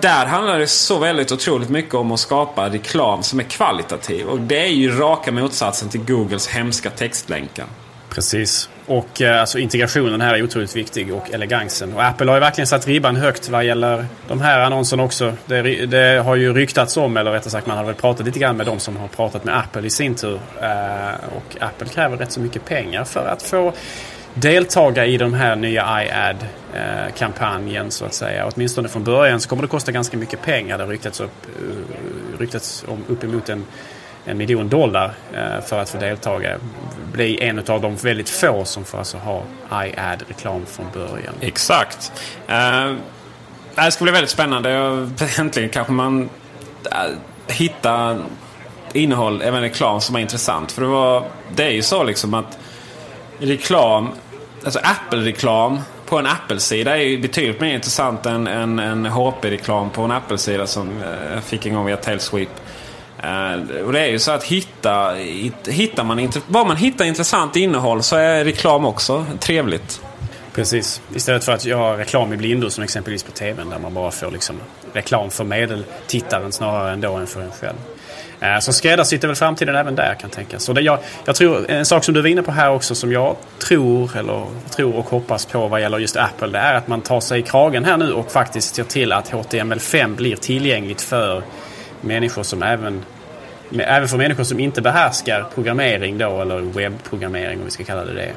där handlar det så väldigt otroligt mycket om att skapa reklam som är kvalitativ. Och det är ju raka motsatsen till Googles hemska textlänkar. Precis. Och eh, alltså integrationen här är otroligt viktig och elegansen. Och Apple har ju verkligen satt ribban högt vad gäller de här annonserna också. Det, det, har ju ryktats om, eller rättare sagt man har väl pratat lite grann med de som har pratat med Apple i sin tur. Eh, och Apple kräver rätt så mycket pengar för att få deltaga i den här nya iAd-kampanjen så att säga. Åtminstone från början så kommer det kosta ganska mycket pengar. Det har ryktats, upp, eh, ryktats om uppemot en en miljon dollar eh, för att få deltaga. Bli en av de väldigt få som får alltså ha iAd-reklam från början. Exakt. Uh, det ska bli väldigt spännande. Äntligen kanske man uh, hittar innehåll, även reklam, som är intressant. För det, var, det är ju så liksom att reklam, alltså Apple-reklam på en Apple-sida är ju betydligt mer intressant än en, en HP-reklam på en Apple-sida som jag fick en gång via Tailsweep. Eh, och det är ju så att hitta, hittar man, var man hittar intressant innehåll så är reklam också trevligt. Precis. Istället för att göra reklam i blindo som exempelvis på TVn där man bara får liksom reklam för medeltittaren snarare än då än för en själv. Eh, så skräddarsytt är väl framtiden även där kan tänkas. Så det, jag, jag tror, en sak som du var inne på här också som jag tror, eller tror och hoppas på vad gäller just Apple. Det är att man tar sig i kragen här nu och faktiskt ser till att HTML5 blir tillgängligt för människor som även Även för människor som inte behärskar programmering då, eller webbprogrammering om vi ska kalla det det.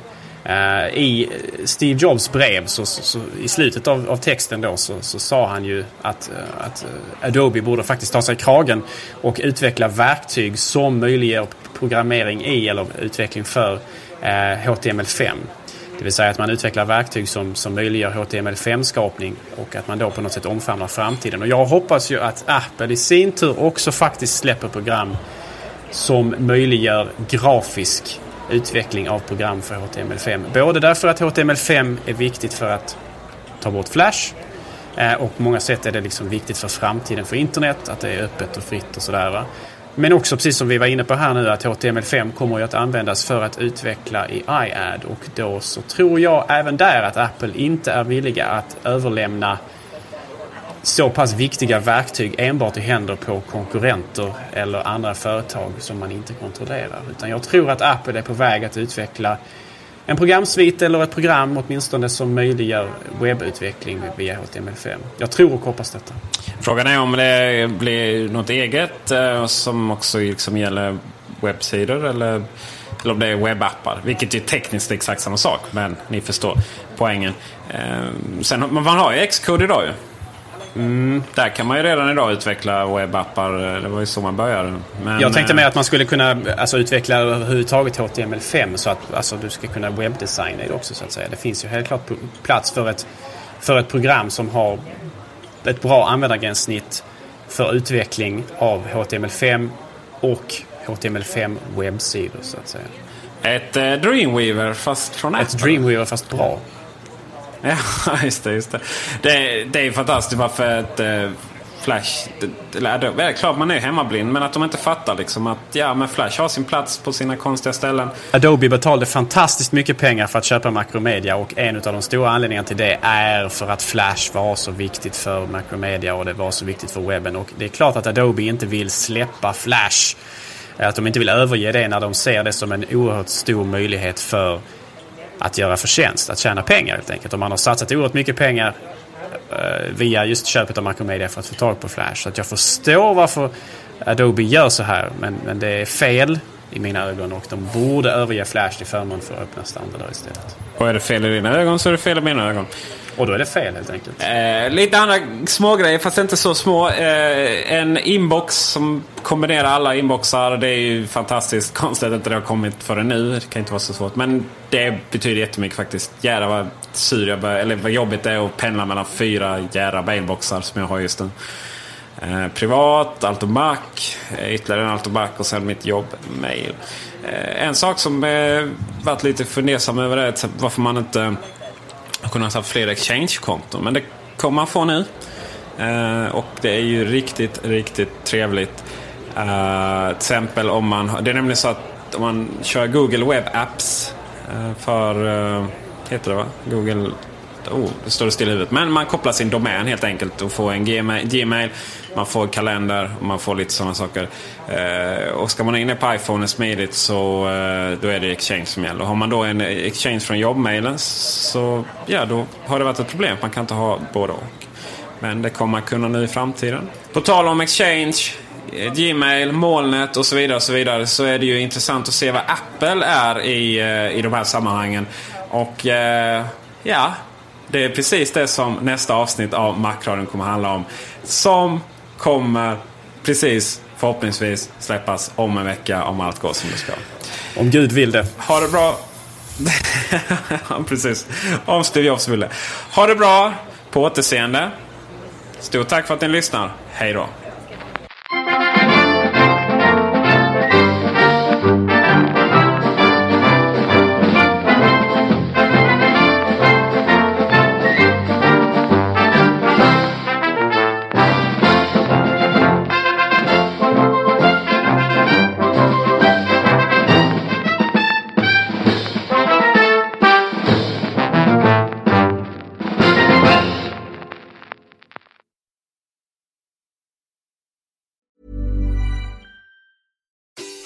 Uh, I Steve Jobs brev, så, så, så i slutet av, av, texten då, så, så sa han ju att, eh, att eh, Adobe borde faktiskt ta sig i kragen och utveckla verktyg som möjliggör programmering i eller utveckling för HTML5. Det vill säga att man utvecklar verktyg som, som möjliggör HTML5-skapning och att man då på något sätt omfamnar framtiden. Och jag hoppas ju att Apple i sin tur också faktiskt släpper program som möjliggör grafisk utveckling av program för HTML5. Både därför att HTML5 är viktigt för att ta bort Flash eh, och på många sätt är det liksom viktigt för framtiden för internet, att det är öppet och fritt och sådär. Men också precis som vi var inne på här nu att HTML5 kommer ju att användas för att utveckla i iAd och då så tror jag även där att Apple inte är villiga att överlämna så pass viktiga verktyg enbart i händer på konkurrenter eller andra företag som man inte kontrollerar. Utan jag tror att Apple är på väg att utveckla en programsvit eller ett program åtminstone som möjliggör webbutveckling via HTML5. Jag tror och hoppas detta. Frågan är om det blir något eget eh, som också liksom gäller webbsidor eller, eller om det är webbappar. Vilket är tekniskt exakt samma sak, men ni förstår poängen. Eh, sen, man har ju Xcode idag ju. Mm, där kan man ju redan idag utveckla webbappar. Det var ju så man började. Men, jag tänkte mer att man skulle kunna alltså, utveckla överhuvudtaget HTML5 så att alltså, du ska kunna webbdesigna det också så att säga. Det finns ju helt klart plats för ett, för ett program som har ett bra användargränssnitt för utveckling av HTML5 och HTML5 webbsidor så att säga. Ett eh, Dreamweaver fast från Apple? Ett Dreamweaver fast bra. Ja, just det. Just det. Det, det är fantastiskt varför ett eh, Flash... Eller, det är klart man är hemmablind, men att de inte fattar liksom att ja, men Flash har sin plats på sina konstiga ställen. Adobe betalade fantastiskt mycket pengar för att köpa Macromedia och en av de stora anledningarna till det är för att Flash var så viktigt för Macromedia och det var så viktigt för webben. Och det är klart att Adobe inte vill släppa Flash. Att de inte vill överge det när de ser det som en oerhört stor möjlighet för att göra förtjänst, att tjäna pengar helt enkelt. Om man har satsat oerhört mycket pengar eh, via just köpet av Macromedia för att få tag på Flash. Så att jag förstår varför Adobe gör så här, men, men det är fel i mina ögon och de borde överge Flash till förmån för öppna standarder istället. Och är det fel i dina ögon så är det fel i mina ögon. Och då är det fel helt enkelt. Eh, lite andra smågrejer, fast inte så små. Eh, en inbox som kombinerar alla inboxar. Det är ju fantastiskt konstigt att inte det har kommit förrän nu. Det kan inte vara så svårt. Men det betyder jättemycket faktiskt. Jävlar vad sur jag börjar, eller vad jobbigt det är att pendla mellan fyra jävla mailboxar som jag har just nu. Eh, privat, Altomac, eh, ytterligare en Altomac och sen mitt jobb-mail. Eh, en sak som eh, varit lite fundersam över är varför man inte har kunnat ha fler exchange-konton. Men det kommer man få nu. Eh, och det är ju riktigt, riktigt trevligt. Eh, till exempel om man, det är nämligen så att om man kör Google Web Apps eh, för, uh, heter det va? Google, oh, det står det still i huvudet. Men man kopplar sin domän helt enkelt och får en Gmail, man får kalender och man får lite sådana saker. Eh, och ska man in på iPhone smidigt så eh, då är det Exchange som gäller. Har man då en Exchange från jobbmailen så ja, då har det varit ett problem. Man kan inte ha både och. Men det kommer man kunna nu i framtiden. På tal om Exchange eh, Gmail, molnet och så vidare och så vidare så är det ju intressant att se vad Apple är i, eh, i de här sammanhangen. Och eh, ja, det är precis det som nästa avsnitt av Macradion kommer handla om. Som kommer precis förhoppningsvis släppas om en vecka om allt går som det ska. Om Gud vill det. Ha det bra. precis. Om Steve Jobs vill det. Ha det bra. På återseende. Stort tack för att ni lyssnar. Hej då.